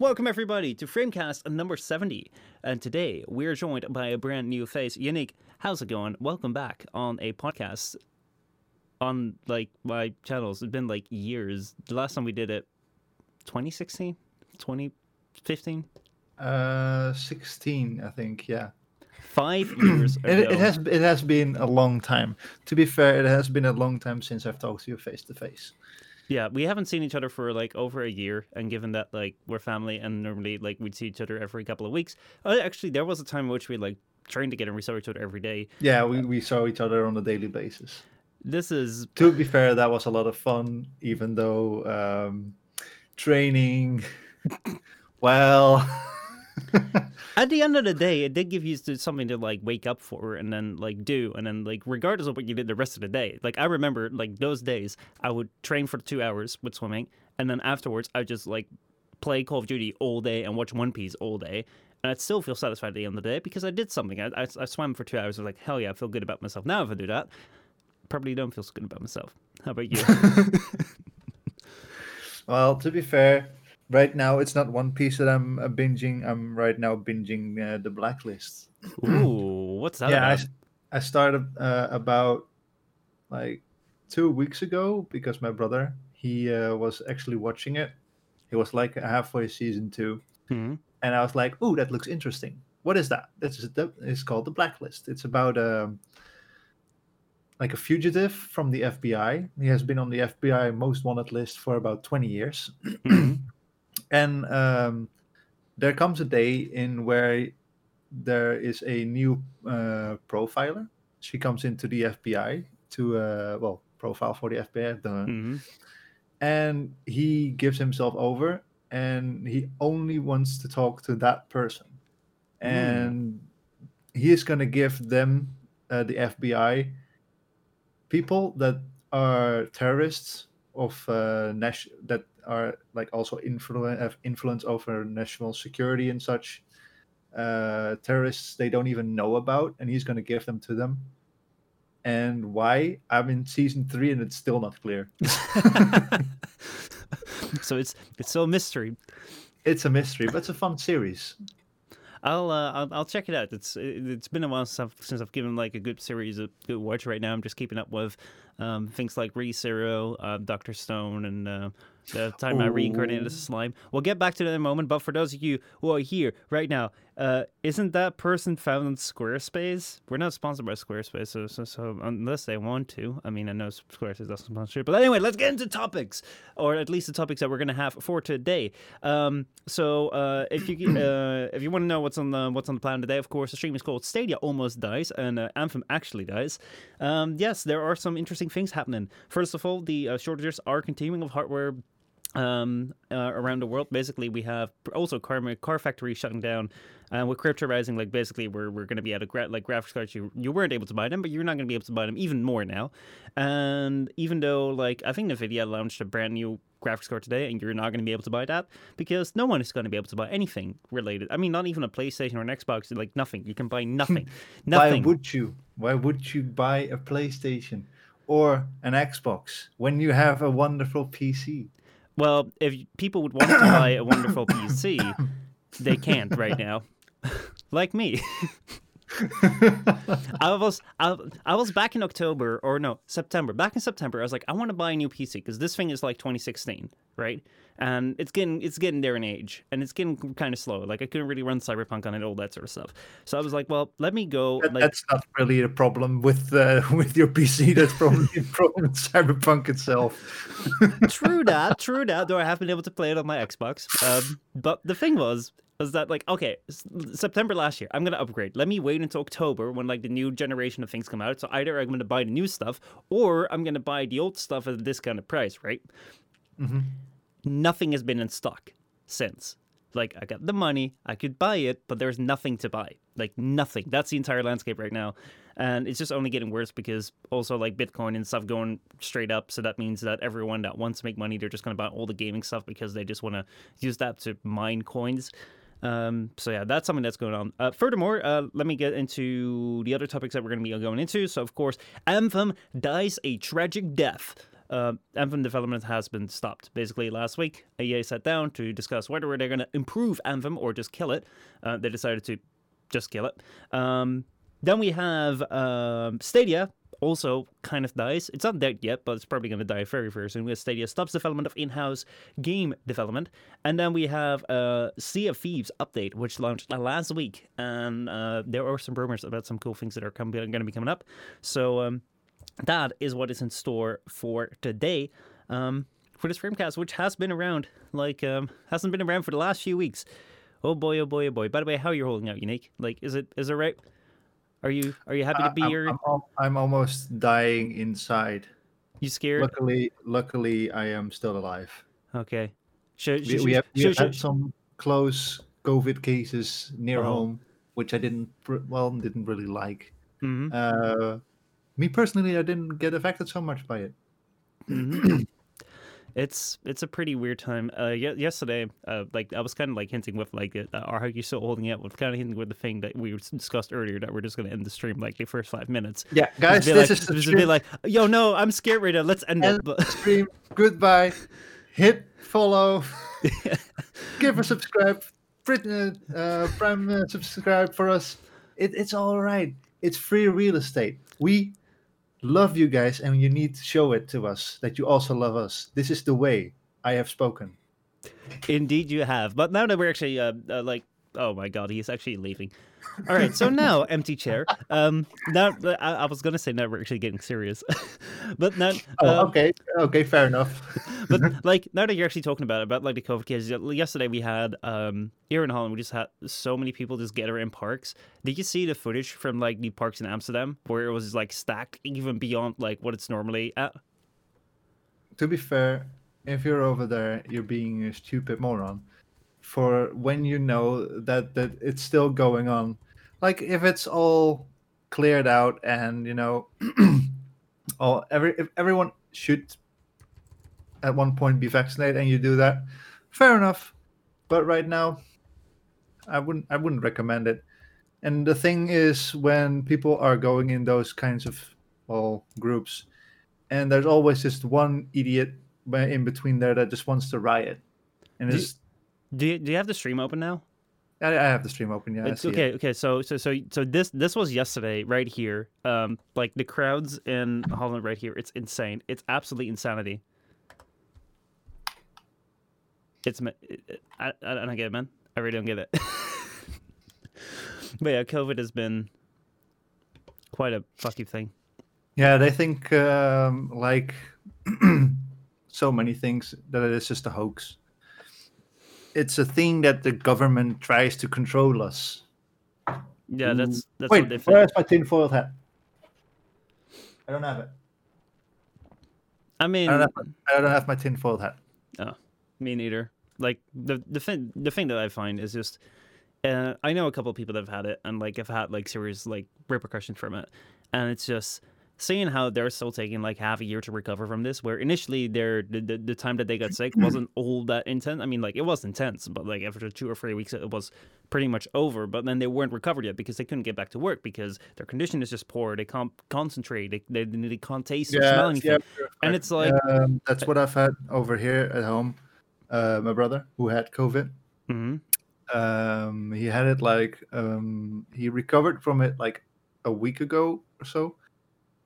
Welcome, everybody, to Framecast number 70. And today we are joined by a brand new face. Yannick, how's it going? Welcome back on a podcast on like my channels. It's been like years. The last time we did it, 2016? 2015? Uh, 16, I think, yeah. Five years ago. It, it has it has been a long time. To be fair, it has been a long time since I've talked to you face to face. Yeah, we haven't seen each other for like over a year, and given that like we're family and normally like we'd see each other every couple of weeks. Uh, actually, there was a time in which we like trained together and we saw each other every day. Yeah, we, we saw each other on a daily basis. This is To be fair, that was a lot of fun, even though um, training, well, at the end of the day, it did give you something to like wake up for and then like do, and then like regardless of what you did the rest of the day. Like I remember like those days, I would train for two hours with swimming, and then afterwards I would just like play Call of Duty all day and watch One Piece all day. And I'd still feel satisfied at the end of the day because I did something. I, I, I swam for two hours. I was like, hell yeah, I feel good about myself. Now if I do that, probably don't feel so good about myself. How about you? well, to be fair, right now it's not One Piece that I'm uh, binging. I'm right now binging uh, the Blacklist. Ooh, what's that yeah, I, about? s- I started uh, about like two weeks ago because my brother he uh, was actually watching it. He was like halfway season two, Hmm. and I was like, "Oh, that looks interesting. What is that? This is it's called the Blacklist. It's about um, like a fugitive from the FBI. He has been on the FBI most wanted list for about twenty years, Mhm. and um, there comes a day in where there is a new uh, profiler. She comes into the FBI to uh, well profile for the FBI, duh. Mhm. and he gives himself over, and he only wants to talk to that person, and he is going to give them uh, the FBI people that are terrorists of uh, nation that are like also influ- have influence over national security and such uh, terrorists they don't even know about, and he's going to give them to them. And why? I'm in season three, and it's still not clear. so it's it's still a mystery. It's a mystery, but it's a fun series. I'll, uh, I'll I'll check it out. It's it- it's been a while since I've, since I've given like a good series a good watch. Right now, I'm just keeping up with um, things like Re Zero, uh, Doctor Stone, and uh, the time I reincarnated as a slime. We'll get back to that in a moment. But for those of you who are here right now, uh, isn't that person found on Squarespace? We're not sponsored by Squarespace, so, so so unless they want to. I mean, I know Squarespace doesn't sponsor, but anyway, let's get into topics, or at least the topics that we're gonna have for today. Um, so uh, if you uh, if you want to know what's on the what's on the plan today, of course, the stream is called Stadia almost dies and uh, Anthem actually dies. Um, yes, there are some interesting things happening. First of all, the uh, shortages are continuing of hardware um, uh, around the world. Basically, we have also car car factories shutting down. And with crypto rising, like basically, we're, we're going to be out of gra- like graphics cards. You you weren't able to buy them, but you're not going to be able to buy them even more now. And even though like I think Nvidia launched a brand new graphics card today, and you're not going to be able to buy that because no one is going to be able to buy anything related. I mean, not even a PlayStation or an Xbox. Like nothing. You can buy nothing. nothing. Why would you? Why would you buy a PlayStation or an Xbox when you have a wonderful PC? Well, if people would want to buy a wonderful PC, they can't right now. like me. I was I, I was back in October or no September. Back in September, I was like, I want to buy a new PC because this thing is like 2016, right? And it's getting it's getting there in age, and it's getting kind of slow. Like I couldn't really run Cyberpunk on it, all that sort of stuff. So I was like, well, let me go. Like, that's not really a problem with uh, with your PC. That's probably a problem with Cyberpunk itself. true that, true that. Though I have been able to play it on my Xbox. Um, but the thing was, was that like okay, s- September last year, I'm gonna upgrade. Let me wait until October when like the new generation of things come out. So either I'm gonna buy the new stuff, or I'm gonna buy the old stuff at a discounted price, right? Mhm. Nothing has been in stock since. Like I got the money, I could buy it, but there's nothing to buy. Like nothing. That's the entire landscape right now, and it's just only getting worse because also like Bitcoin and stuff going straight up. So that means that everyone that wants to make money, they're just going to buy all the gaming stuff because they just want to use that to mine coins. Um, so yeah, that's something that's going on. Uh, furthermore, uh, let me get into the other topics that we're going to be going into. So of course, Anthem dies a tragic death. uh, Anthem development has been stopped. Basically, last week, EA sat down to discuss whether they're going to improve Anthem or just kill it. Uh, they decided to just kill it. Um, then we have um, Stadia also kind of dies. It's not dead yet, but it's probably going to die very, very soon. Have Stadia stops development of in-house game development, and then we have uh, Sea of Thieves update, which launched last week, and uh, there are some rumors about some cool things that are going to be coming up. So um, that is what is in store for today. Um, for this Framecast, which has been around, like um, hasn't been around for the last few weeks. Oh boy, oh boy, oh boy. By the way, how are you holding out, Yannick? Like, is it is it right? Are you are you happy to be I, here? I'm, I'm, I'm almost dying inside. You scared? Luckily, luckily, I am still alive. Okay. Should, We, should, we have, we should, have had some close COVID cases near Oh. home, which I didn't well didn't really like. Mhm, Uh, me personally, I didn't get affected so much by it. mhm. it's it's a pretty weird time. Uh, ye- yesterday, uh, like I was kind of like hinting with like, uh, are you still holding out? With kind of hinting with the thing that we discussed earlier that we're just gonna end the stream like the first five minutes. Yeah, guys, this like, is the stream. like, yo, no, I'm scared right now. Let's end it. End But stream. Goodbye. Hit follow. Give a subscribe. Prit- uh, uh, Prime uh, subscribe for us. It, it's all right. It's free real estate. We love you guys, and you need to show it to us that you also love us. This is the way. I have spoken. Indeed, you have. But now that we're actually uh, uh, like, oh my god, he's actually leaving. All right, so now empty chair. Um, now I, I was gonna say now we're actually getting serious, but now, Oh, um, okay. Okay, fair enough. but like now that you're actually talking about it, about like the COVID cases. Yesterday we had um here in Holland, we just had so many people just gather in parks. Did you see the footage from like the parks in Amsterdam where it was like stacked even beyond like what it's normally at? to be fair, if you're over there, you're being a stupid moron. For when you know that that it's still going on, like if it's all cleared out and you know, all every if everyone should at one point be vaccinated and you do that, fair enough. But right now, I wouldn't I wouldn't recommend it. And the thing is, when people are going in those kinds of well groups, and there's always just one idiot uh, in between there that just wants to riot. And it's Do you, do you have the stream open now? I, I have the stream open. Yeah, It's see it. okay, okay. So, so, so, so this this was yesterday, right here. Um, like the crowds in Holland, right here. It's insane. It's absolute insanity. It's I, I don't get it, man. I really don't get it. but yeah, COVID has been quite a fucky thing. Yeah, they think um, like so many things that it is just a hoax. It's a thing that the government tries to control us. Yeah, that's that's Wait, what they think. where's my tinfoil hat? I don't have it. I mean, I don't have, I don't have my tinfoil hat. Oh, me neither. Like the the thing the thing that I find is just uh, I know a couple of people that have had it and like have had like serious like repercussions from it, and it's just seeing how they're still taking like half a year to recover from this. Where initially their the, the, the time that they got sick wasn't all that intense. I mean, like it was intense, but like after two or three weeks it was pretty much over. But then they weren't recovered yet because they couldn't get back to work because their condition is just poor. They can't concentrate. They they, they can't taste or smell anything. and it's like um, that's what I've had over here at home. Uh, my brother, who had COVID, mhm. um, he had it like um, he recovered from it like a week ago or so,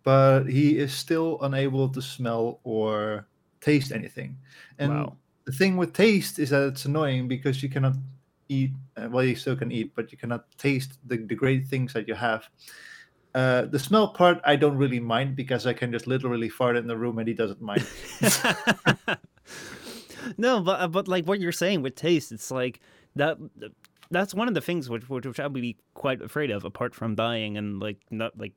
but he is still unable to smell or taste anything. And Wow. the thing with taste is that it's annoying because you cannot eat. Uh, well, you still can eat, but you cannot taste the, the great things that you have. Uh, the smell part I don't really mind because I can just literally fart in the room and he doesn't mind. no, but uh, but like what you're saying with taste, it's like that. That's one of the things which which, which I'd be quite afraid of, apart from dying and like not like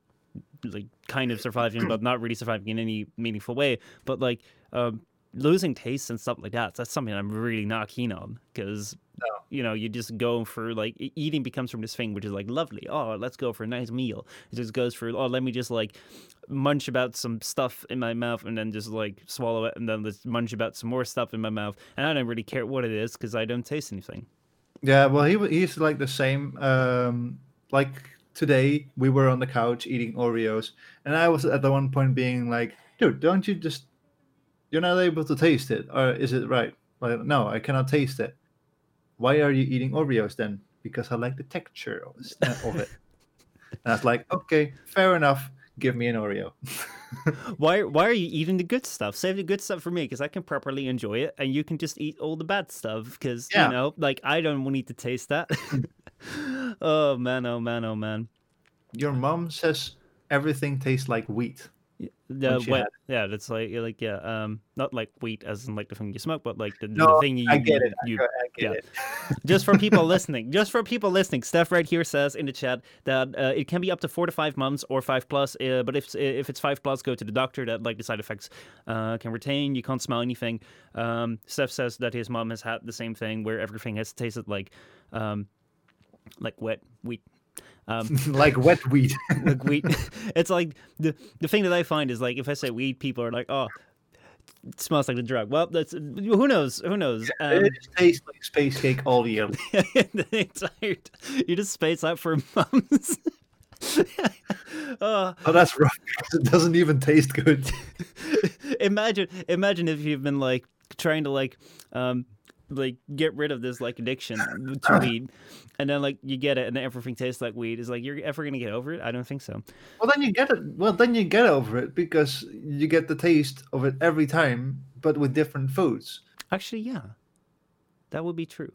like kind of surviving, but not really surviving in any meaningful way. But like um, losing taste and stuff like that, that's something I'm really not keen on because you know you just go for like eating becomes from this thing which is like lovely. Oh, let's go for a nice meal. It just goes for oh, let me just like munch about some stuff in my mouth and then just like swallow it and then just munch about some more stuff in my mouth and I don't really care what it is because I don't taste anything. Yeah, well, he he's like the same. Um, like today, we were on the couch eating Oreos, and I was at the one point being like, "Dude, don't you just you're not able to taste it, or is it right? Like, no, I cannot taste it. Why are you eating Oreos then? Because I like the texture of it. And I was like, okay, fair enough. Give me an Oreo. why why are you eating the good stuff? Save the good stuff for me because I can properly enjoy it, and you can just eat all the bad stuff because Yeah. you know, like I don't need to taste that. oh man, oh man, oh man. Your mom says everything tastes like wheat. Yeah, wet, yeah, that's like like yeah, um, not like wheat as in like the thing you smoke, but like the, the thing you. I get it. You, I, I get yeah. it. just for people listening, just for people listening, Steph right here says in the chat that uh, it can be up to four to five months or five plus. Uh, but if if it's five plus, go to the doctor. That like the side effects uh, can retain. You can't smell anything. Um, Steph says that his mom has had the same thing where everything has tasted like, um, like wet wheat. Um, like wet wheat. like wheat. it's like the the thing that I find is like if I say weed, people are like, oh, it smells like the drug. Well, that's who knows. Who knows? Um, it tastes like space cake all year. the entire you just space out for months. uh, Oh, that's rough. It doesn't even taste good. imagine, imagine if you've been like trying to like, um, like get rid of this like addiction to weed, and then like you get it, and then everything tastes like weed. Is like you're ever gonna get over it? I don't think so. Well, then you get it. Well, then you get over it because you get the taste of it every time, but with different foods. Actually, yeah, that would be true.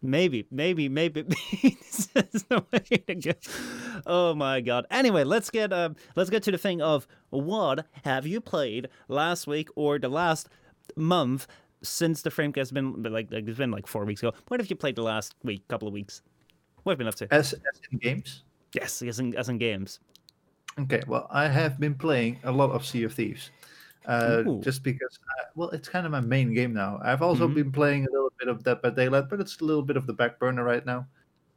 Maybe, maybe, maybe, this is the way to go. Oh my god. Anyway, let's get um, let's get to the thing of what have you played last week or the last month since the Framecast has been like, like it's been like four weeks ago. What have you played the last week, couple of weeks? What have you been up to? As, as in games. Yes, as in, as in games. Okay, well, I have been playing a lot of Sea of Thieves. Uh, just because, I, well, it's kind of my main game now. I've also Mhm. been playing a little bit of Dead by Daylight, but it's a little bit of the back burner right now.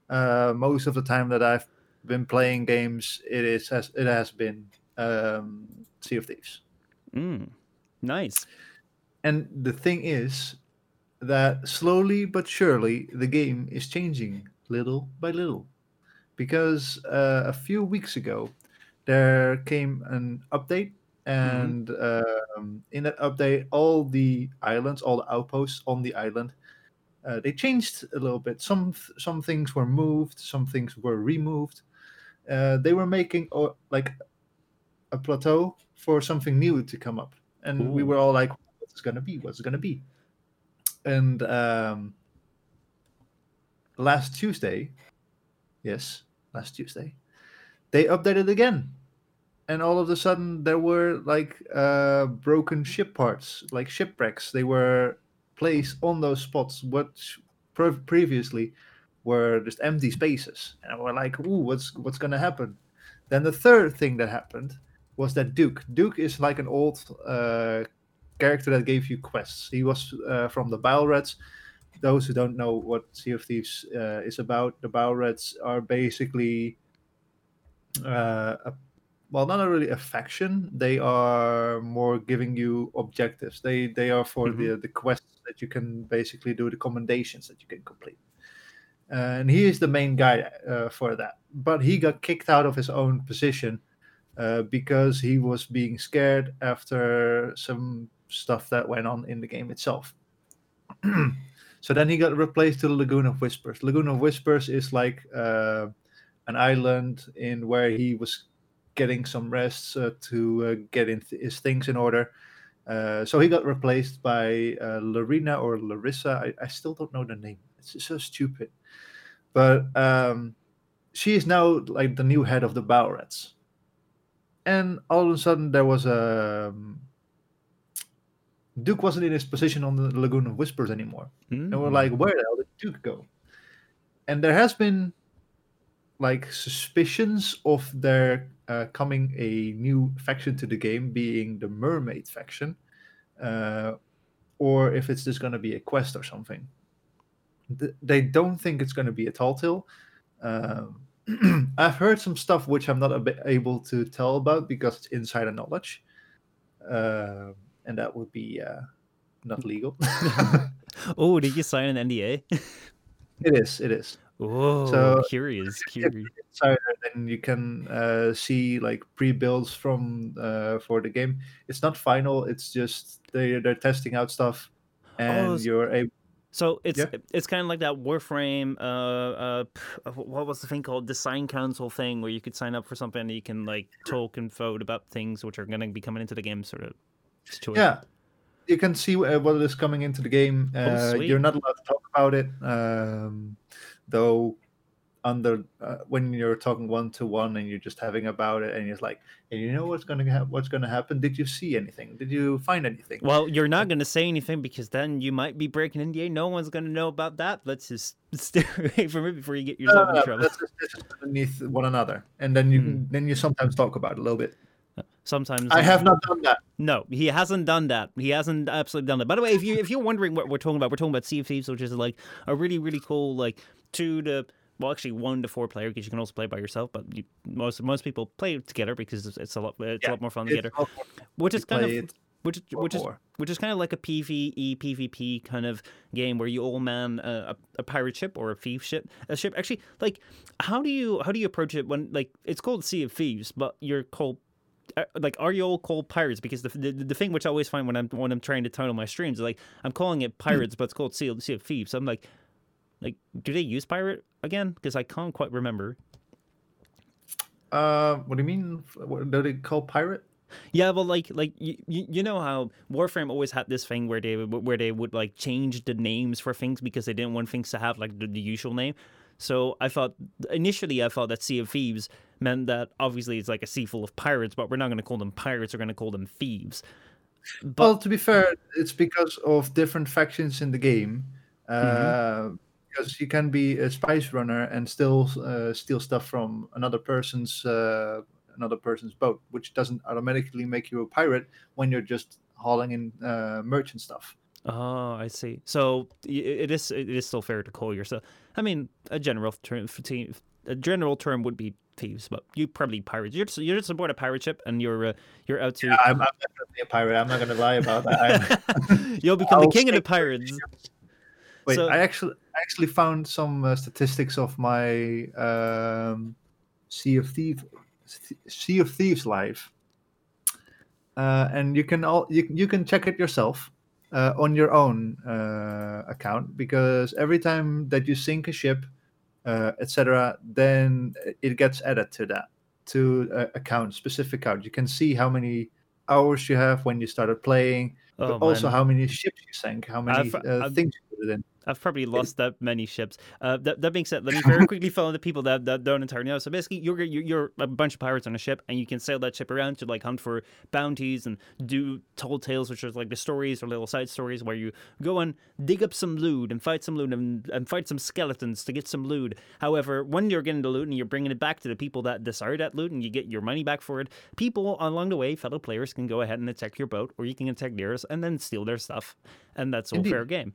Uh, most of the time that I've been playing games, it is has it has been um, Sea of Thieves. Mm, nice. And the thing is that slowly but surely the game is changing little by little. Because uh, a few weeks ago, there came an update, and um, in that update, all the islands, all the outposts on the island, uh, they changed a little bit. Some some things were moved, some things were removed. Uh, they were making uh, like a plateau for something new to come up, and we were all like, "What's gonna be? What's it gonna be?" And um, last Tuesday, yes, last Tuesday, they updated again, and all of a sudden there were like uh, broken ship parts, like shipwrecks. They were placed on those spots, which pre- previously were just empty spaces, and we're like, "Ooh, what's what's gonna happen?" Then the third thing that happened was that Duke. Duke is like an old uh, character that gave you quests. He was uh, from the Bilge Rats. Those who don't know what Sea of Thieves uh, is about, the Bilge Rats are basically, uh, a, well, not really a faction. They are more giving you objectives. They they are for the the quests that you can basically do, the commendations that you can complete. Uh, and he is the main guy uh, for that. But he got kicked out of his own position uh, because he was being scared after some stuff that went on in the game itself. so then he got replaced to the Lagoon of Whispers. Lagoon of Whispers is like uh, an island in where he was getting some rest uh, to uh, get th- his things in order. Uh, so he got replaced by uh, Larinna or Larissa. I, I still don't know the name. It's so stupid. But um, she is now like the new head of the Bilge Rats and all of a sudden there was a um, Duke wasn't in his position on the Lagoon of Whispers anymore, and we're Mm. like, where the hell did Duke go? And there has been like suspicions of there uh, coming a new faction to the game, being the Mermaid faction, uh, or if it's just going to be a quest or something. Th- they don't think it's going to be a tall tale. Um, I've heard some stuff which I'm not able to tell about because it's insider knowledge, uh, and that would be uh, not legal. oh, did you sign an NDA? it is. It is. Oh, So, curious, curious. then you can uh, see like pre-builds from uh, for the game. It's not final. It's just they they're testing out stuff, and s- you're able. So it's Yeah. it's kind of like that Warframe. Uh, uh, uh, what was the thing called? Design Council thing, where you could sign up for something and you can like talk and vote about things which are going to be coming into the game, sort of. Situation. Yeah, you can see uh, what is coming into the game. Uh, Oh, you're not allowed to talk about it, um, though. Under uh, when you're talking one to one and you're just having about it, and you're like, "Hey, you know what's gonna ha- what's gonna happen? Did you see anything? Did you find anything?" Well, you're not going to say anything because then you might be breaking NDA. No one's going to know about that. Let's just stay away from it before you get yourself no, in no, trouble. that's just, that's just underneath one another, and then you can then you sometimes talk about it a little bit. Sometimes I have not done that. No, he hasn't done that. He hasn't absolutely done that. By the way, if you if you're wondering what we're talking about, we're talking about Sea of Thieves, which is like a really really cool like two to well actually one to four player because you can also play by yourself, but you, most most people play together because it's, it's a lot it's a lot more fun together. Which is kind of it which which is which is kind of like a PVE PvP kind of game where you all man a, a, pirate ship or a thief ship a ship. Actually, like how do you how do you approach it when like it's called Sea of Thieves, but you're called like are you all called pirates? Because the, the the thing which I always find when I'm when I'm trying to title my streams is like I'm calling it pirates, but it's called Sea of, sea of Thieves. So I'm like, like do they use pirate again? Because I can't quite remember. Uh, what do you mean? What do they call pirate? Yeah, well, like, like you, you know how Warframe always had this thing where they would- where they would like change the names for things because they didn't want things to have like the, the usual name. So I thought initially I thought that Sea of Thieves meant that obviously it's like a sea full of pirates, but we're not going to call them pirates. We're going to call them thieves. But well, to be fair, it's because of different factions in the game. Uh, Because you can be a spice runner and still uh, steal stuff from another person's uh, another person's boat, which doesn't automatically make you a pirate when you're just hauling in uh, merchant stuff. Oh, I see. So it is it is still fair to call yourself. I mean, a general term a general term would be thieves, but you probably pirates. You're just, you're just aboard a pirate ship and you're uh, you're out to I'm, I'm definitely a pirate. I'm not going to lie about that. You'll become the I'll king of the pirates. Wait, So- I actually I actually found some uh, statistics of my um, Sea of Thieves Sea of Thieves live, uh, and you can all you, you can check it yourself uh, on your own uh, account because every time that you sink a ship, uh, etc., then it gets added to that to account specific account. You can see how many hours you have when you started playing, Oh, but also man. how many ships you sank, how many I've- uh, I've- things you put it in. I've probably lost that many ships. Uh, that, that being said, let me very quickly fill in the people that, that don't entirely know. So basically, you're, you're you're a bunch of pirates on a ship, and you can sail that ship around to like hunt for bounties and do tall tales, which are like the stories or little side stories where you go and dig up some loot and fight some loot and, and fight some skeletons to get some loot. However, when you're getting the loot and you're bringing it back to the people that desire that loot and you get your money back for it, people along the way, fellow players, can go ahead and attack your boat, or you can attack theirs and then steal their stuff, and that's all Indeed. fair game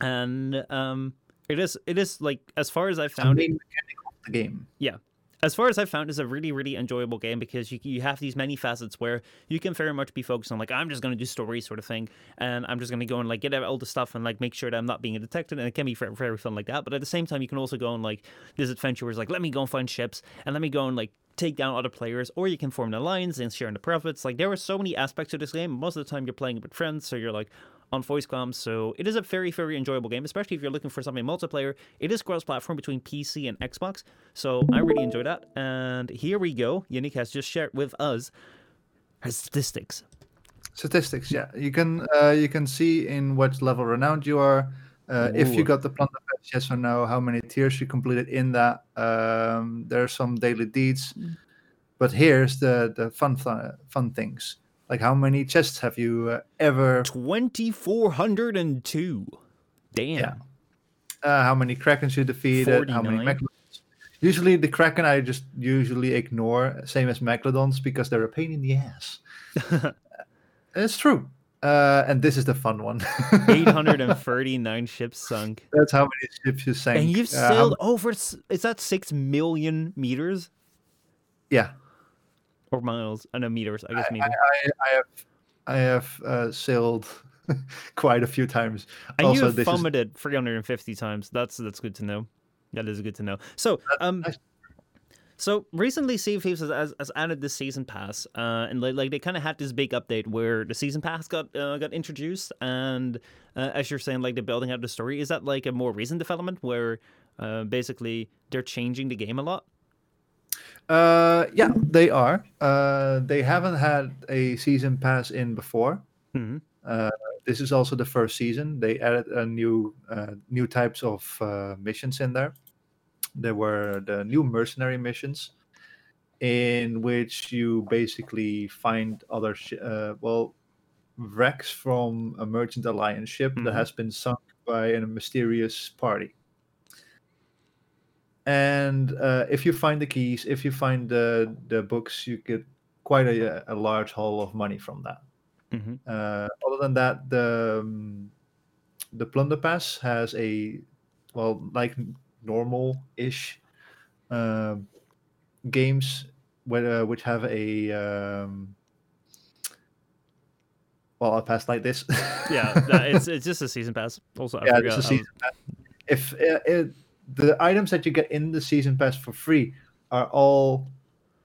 and um it is it is like as far as i It's the found it main mechanic of the game. Yeah, as far as I've found is a really really enjoyable game because you, you have these many facets where you can very much be focused on like i'm just going to do story sort of thing and i'm just going to go and like get out all the stuff and like make sure that i'm not being detected and it can be very, very fun like that. But at the same time you can also go on like this adventure where it's like let me go and find ships and let me go and like take down other players or you can form an alliance and share in the profits. Like there are so many aspects to this game. Most of the time you're playing it with friends so you're like on voice comms. So it is a very, very enjoyable game, especially if you're looking for something multiplayer. It is cross platform between PC and Xbox. So I really enjoy that. And here we go. Yannick has just shared with us her statistics. Statistics, yeah, you can uh, you can see in what level renowned you are. Uh, if you got the plunder patch, yes or no, how many tiers you completed in that. Um, there are some daily deeds, but here's the the fun th- fun things. Like how many chests have you uh, ever? 2,402. Damn. Yeah. Uh, how many krakens you defeated? How many megalodons? Usually the kraken I just usually ignore, same as megalodons because they're a pain in the ass. it's true. Uh, and this is the fun one. 839 ships sunk. That's how many ships you sank. And you've Uh, sailed over, is that 6 million meters? yeah, Or miles? I know meters. I guess I, meters. I, I have I have uh, sailed quite a few times. And also, you've this is 350 times. That's that's good to know. That is good to know. So, um, nice. so recently, Sea of Thieves has, has, added the season pass, uh, and like, like they kind of had this big update where the season pass got uh, got introduced, and uh, as you're saying, like they're building out the story. Is that like a more recent development where uh, basically they're changing the game a lot? Uh, yeah, they are. Uh, they haven't had a season pass in before. hmm Uh, this is also the first season. They added a new uh, new types of uh, missions in there. There were the new mercenary missions, in which you basically find other sh- uh, well wrecks from a merchant alliance ship Mhm. that has been sunk by a mysterious party. And uh, if you find the keys, if you find the the books, you get quite a, a large haul of money from that. hmm Uh, other than that, the um, the plunder pass has a well, like normal-ish um games, where, uh, which have a um, well, a pass like this. Yeah, it's it's just a season pass. Also, I yeah, forgot. it's a season pass. If uh, it, the items that you get in the season pass for free are all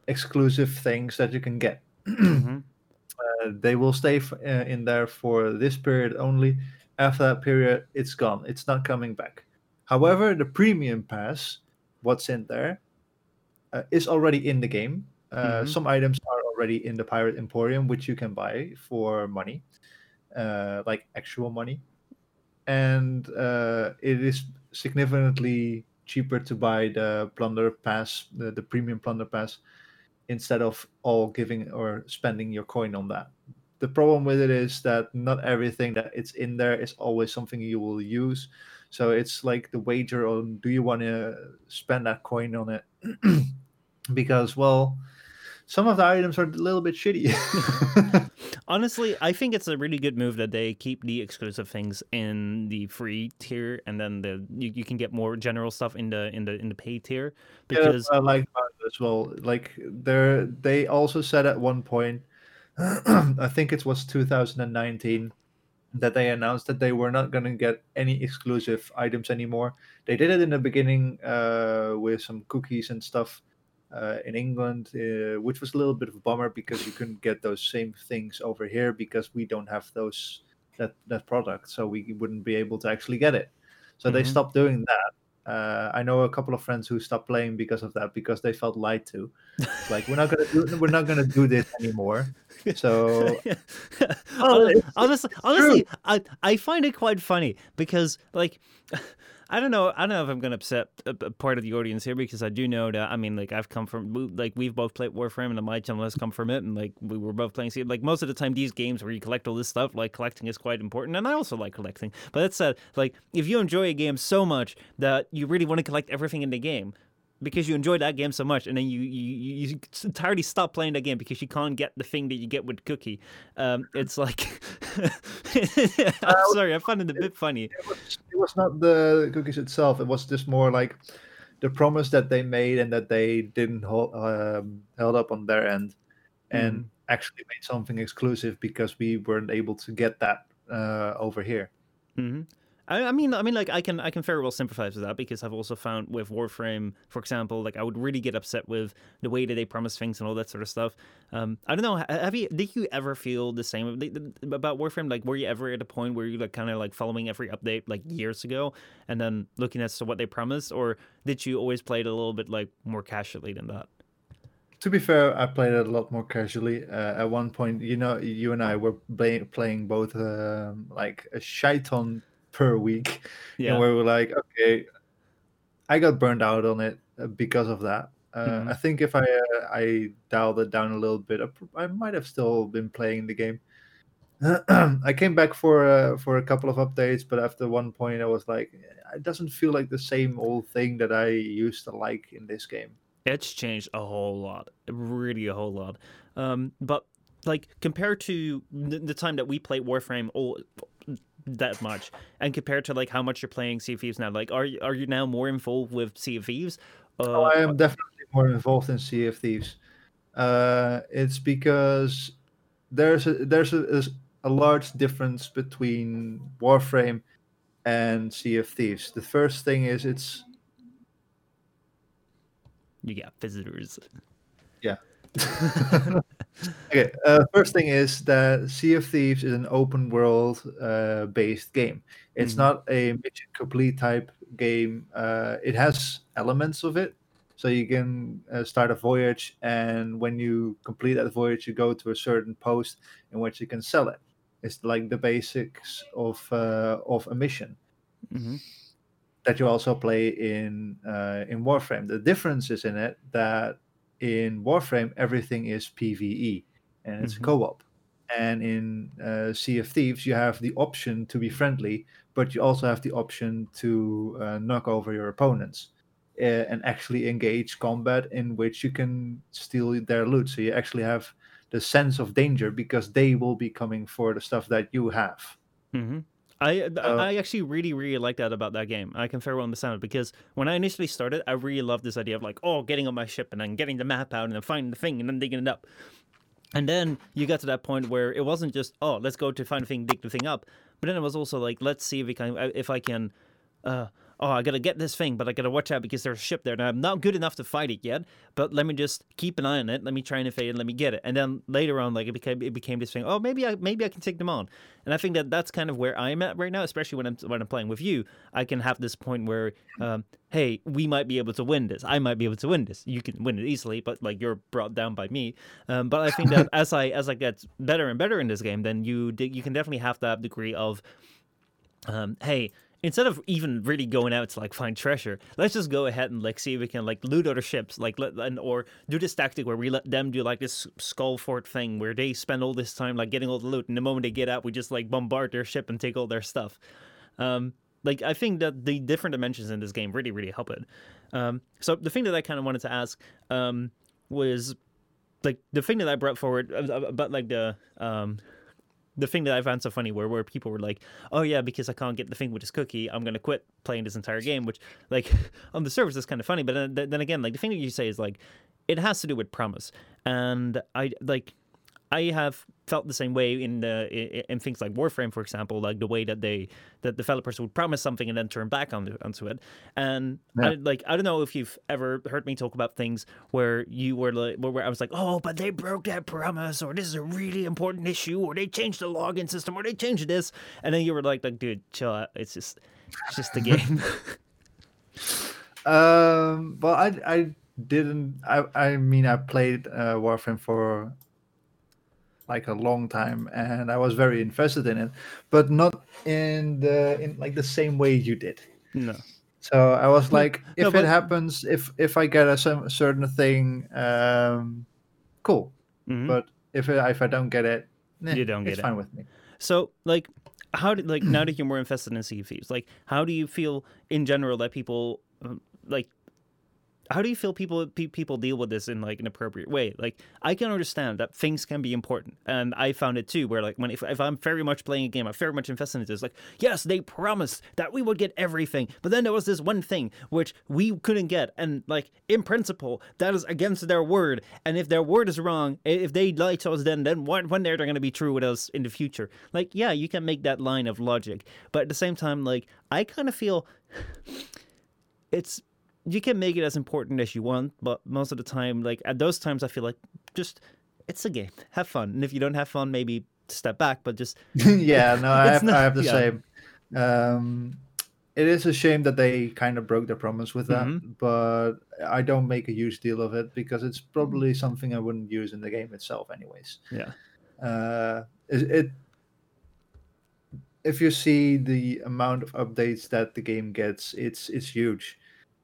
exclusive things that you can get. Mhm. Uh, they will stay f- uh, in there for this period only. After that period, it's gone. It's not coming back. However, the premium pass, what's in there, uh, is already in the game. Uh, Mhm. Some items are already in the Pirate Emporium, which you can buy for money, uh, like actual money. And uh, it is significantly cheaper to buy the plunder pass, the, the premium plunder pass, instead of all giving or spending your coin on that. The problem with it is that not everything that it's in there is always something you will use. So it's like the wager on do you want to spend that coin on it? because well, some of the items are a little bit shitty. Honestly, I think it's a really good move that they keep the exclusive things in the free tier, and then the you, you can get more general stuff in the in the in the pay tier Yeah, because I like that as well. Like they they also said at one point, I think it was 2019, that they announced that they were not going to get any exclusive items anymore. They did it in the beginning uh, with some cookies and stuff uh, in England, uh, which was a little bit of a bummer because you couldn't get those same things over here because we don't have those that that product, so we wouldn't be able to actually get it. So they Mhm. stopped doing that. Uh, I know a couple of friends who stopped playing because of that because they felt lied to. It's like we're not gonna do we're not gonna do this anymore. So Hon- it's- honestly, honestly, I I find it quite funny because like. I don't know. I don't know if I'm going to upset a, a part of the audience here because I do know that. I mean, like I've come from like we've both played Warframe and my channel has come from it, and like we were both playing. Like most of the time, these games where you collect all this stuff, like collecting is quite important, and I also like collecting. But that said, like if you enjoy a game so much that you really want to collect everything in the game, because you enjoyed that game so much, and then you you, you entirely stop playing that game because you can't get the thing that you get with Cookie. Um, it's like, I'm sorry, I find it a bit funny. it was, it was not the cookies itself. It was just more like the promise that they made and that they didn't hold um, held up on their end, and actually made something exclusive because we weren't able to get that uh, over here. hmm I, I mean, I mean, like I can, I can very well sympathize with that because I've also found with Warframe, for example, like I would really get upset with the way that they promise things and all that sort of stuff. Um, I don't know. Have you? Did you ever feel the same about Warframe? Like, were you ever at a point where you like kind of like following every update like years ago and then looking as to what they promised, or did you always play it a little bit like more casually than that? To be fair, I played it a lot more casually. Uh, at one point, you know, you and I were play, playing both um, like a shiton per week, Yeah. and we were like, okay, I got burned out on it uh, because of that. Uh, Mhm. I think if I uh, I dialed it down a little bit, I, I might have still been playing the game. I came back for uh, for a couple of updates, but after one point, I was like, it doesn't feel like the same old thing that I used to like in this game. It's changed a whole lot, really a whole lot. Um, but like compared to the, the time that we played Warframe all that much, and compared to like how much you're playing Sea of Thieves now, like are you, are you now more involved with Sea of Thieves? Uh, Oh, I am definitely more involved in Sea of Thieves. Uh, it's because there's a there's a, a large difference between Warframe and Sea of Thieves. The first thing is it's you got visitors. Yeah. okay. Uh, first thing is that Sea of Thieves is an open world uh, based game. It's Mhm. not a mission complete type game. Uh, it has elements of it. So you can uh, start a voyage, and when you complete that voyage, you go to a certain post in which you can sell it. It's like the basics of uh, of a mission hmm that you also play in uh, in Warframe. The difference is in it that in Warframe everything is PVE and it's Mhm. co-op, and in uh, Sea of Thieves you have the option to be friendly, but you also have the option to uh, knock over your opponents uh, and actually engage combat in which you can steal their loot. So you actually have the sense of danger because they will be coming for the stuff that you have. hmm I Uh, I actually really really like that about that game. I can well understand it because when I initially started, I really loved this idea of like, oh, getting on my ship and then getting the map out and then finding the thing and then digging it up. And then you got to that point where it wasn't just oh, let's go to find the thing, dig the thing up, but then it was also like, let's see if we can if I can. Uh, oh, I gotta get this thing, but I gotta watch out because there's a ship there, and I'm not good enough to fight it yet. But let me just keep an eye on it. Let me try and evade it. Let me get it. And then later on, like it became it became this thing. Oh, maybe I maybe I can take them on. And I think that that's kind of where I'm at right now, especially when I'm when I'm playing with you. I can have this point where, um, hey, we might be able to win this. I might be able to win this. You can win it easily, but like you're brought down by me. Um, but I think that as I as I get better and better in this game, then you you can definitely have that degree of um, hey, instead of even really going out to like find treasure, let's just go ahead and like see if we can like loot other ships, like let and or do this tactic where we let them do like this skull fort thing where they spend all this time like getting all the loot, and the moment they get out, we just like bombard their ship and take all their stuff. Um, like I think that the different dimensions in this game really really help it. Um, so the thing that I kind of wanted to ask um, was like the thing that I brought forward uh, about like the um the thing that I found so funny where where people were like, "Oh yeah, because I can't get the thing with this cookie, I'm gonna quit playing this entire game." Which, like, on the surface is kind of funny, but then, then again, like the thing that you say is like, it has to do with promise, and I like. I have felt the same way in the in, in things like Warframe, for example, like the way that they that developers would promise something and then turn back onto onto it. And I, like I don't know if you've ever heard me talk about things where you were like where, I was like, oh, but they broke that promise, or this is a really important issue, or they changed the login system, or they changed this, and then you were like, like, dude, chill out. It's just it's just the game. Um, well, I I didn't. I I mean, I played uh, Warframe for like a long time, and I was very invested in it, but not in the in like the same way you did. no. So I was No, like, if no, it but- happens, if if I get a some certain thing, um, cool. Mhm. But if it, if I don't get it, nah, You don't it's get it. fine with me. So, like, how did like now that you're more invested in Sea Thieves, like, how do you feel in general that people um, like? How do you feel people pe- people deal with this in like an appropriate way? Like, I can understand that things can be important, and I found it too. Where like when if, if I'm very much playing a game, I'm very much invested in this. Like, yes, they promised that we would get everything, but then there was this one thing which we couldn't get, and like in principle, that is against their word. And if their word is wrong, if they lie to us, then then one day they're going to be true with us in the future. Like, yeah, you can make that line of logic, but at the same time, like I kind of feel it's you can make it as important as you want, but most of the time, like at those times, I feel like just it's a game, have fun, and if you don't have fun, maybe step back, but just yeah, no, I have, not- I have the yeah. same. Um, it is a shame that they kind of broke their promise with that, Mhm. but I don't make a huge deal of it because it's probably something I wouldn't use in the game itself, anyways. yeah, Uh, it, it if you see the amount of updates that the game gets, it's it's huge,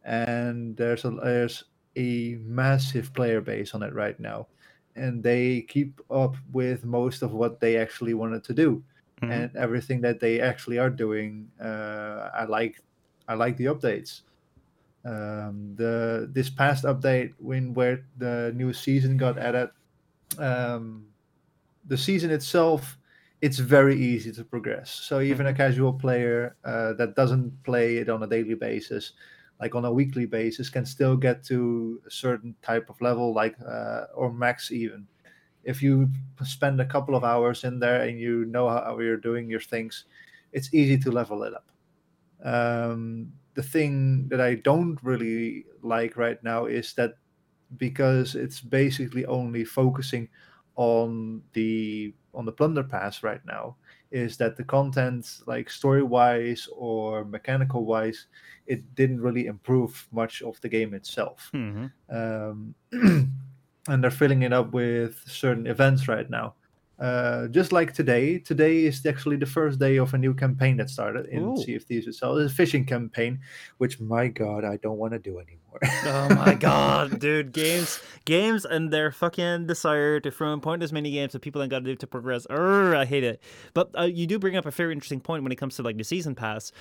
and there's a there's a massive player base on it right now, and they keep up with most of what they actually wanted to do Mhm. and everything that they actually are doing. Uh, I like I like the updates. Um, the this past update when where the new season got added, um, the season itself it's very easy to progress. So even a casual player uh, that doesn't play it on a daily basis, like on a weekly basis, can still get to a certain type of level, like uh, or max even. If you spend a couple of hours in there and you know how you're doing your things, it's easy to level it up. Um, the thing that I don't really like right now is that because it's basically only focusing on the on the plunder pass right now is that the content like story wise or mechanical wise it didn't really improve much of the game itself. Hmm um, and they're filling it up with certain events right now uh, just like today today is actually the first day of a new campaign that started in Ooh. sea of thieves itself it's a fishing campaign which my god i don't want to do anymore Oh my god, dude! Games, games, and their fucking desire to throw in pointless mini games that people ain't got to do to progress. Urgh, I hate it. But uh, you do bring up a very interesting point when it comes to like the season pass.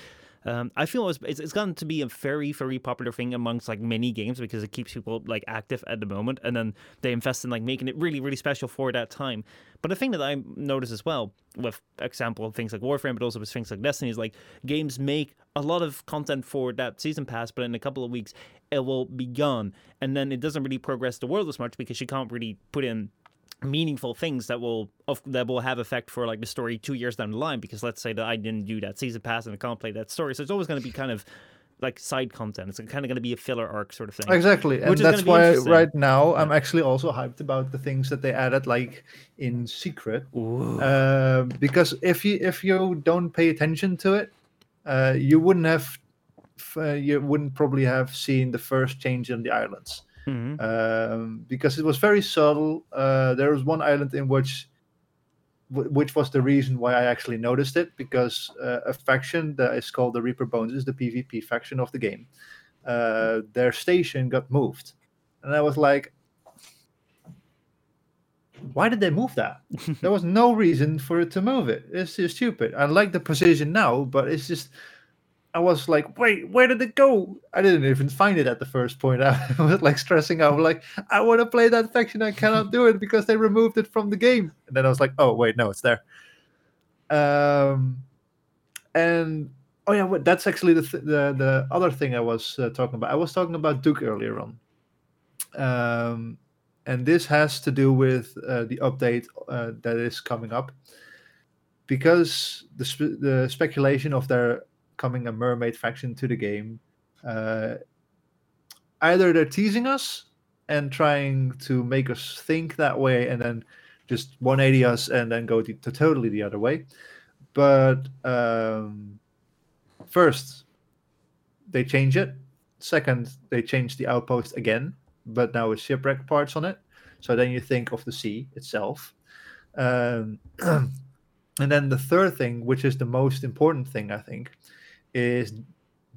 Um, I feel it's, it's, it's gotten to be a very, very popular thing amongst like many games because it keeps people like active at the moment, and then they invest in like making it really, really special for that time. But the thing that I notice as well, with example of things like Warframe, but also with things like Destiny, is like games make a lot of content for that season pass, but in a couple of weeks it will be gone, and then it doesn't really progress the world as much because you can't really put in meaningful things that will of, that will have effect for like the story two years down the line. Because let's say that I didn't do that season pass and I can't play that story, so it's always going to be kind of like side content. It's kind of going to be a filler arc sort of thing. Exactly, and that's why right now I'm actually also hyped about the things that they added, like in secret. Uh, because if you if you don't pay attention to it, uh, you wouldn't have uh, you wouldn't probably have seen the first change in the islands Mhm. um, because it was very subtle. Uh, there was one island in which, wh- which was the reason why I actually noticed it, because uh, a faction that is called the Reaper Bones is the PvP faction of the game. Uh, their station got moved, and I was like, "Why did they move that? there was no reason for it to move it. It's just stupid. I like the position now, but it's just." I was like, wait, where did it go? I didn't even find it at the first point. I was like stressing out, like, I want to play that faction. I cannot do it because they removed it from the game. And then I was like, oh, wait, no, it's there. Um, and oh yeah, wait, that's actually the th- the the other thing I was uh, talking about. I was talking about Duke earlier on, um, and this has to do with uh, the update uh, that is coming up because the the speculation of there coming a mermaid faction to the game. Uh, either they're teasing us and trying to make us think that way, and then just 180 us and then go to, to totally the other way. But um, first, they change it. Second, they change the outpost again, but now with shipwreck parts on it. So then you think of the sea itself. Um, and then the third thing, which is the most important thing, I think, is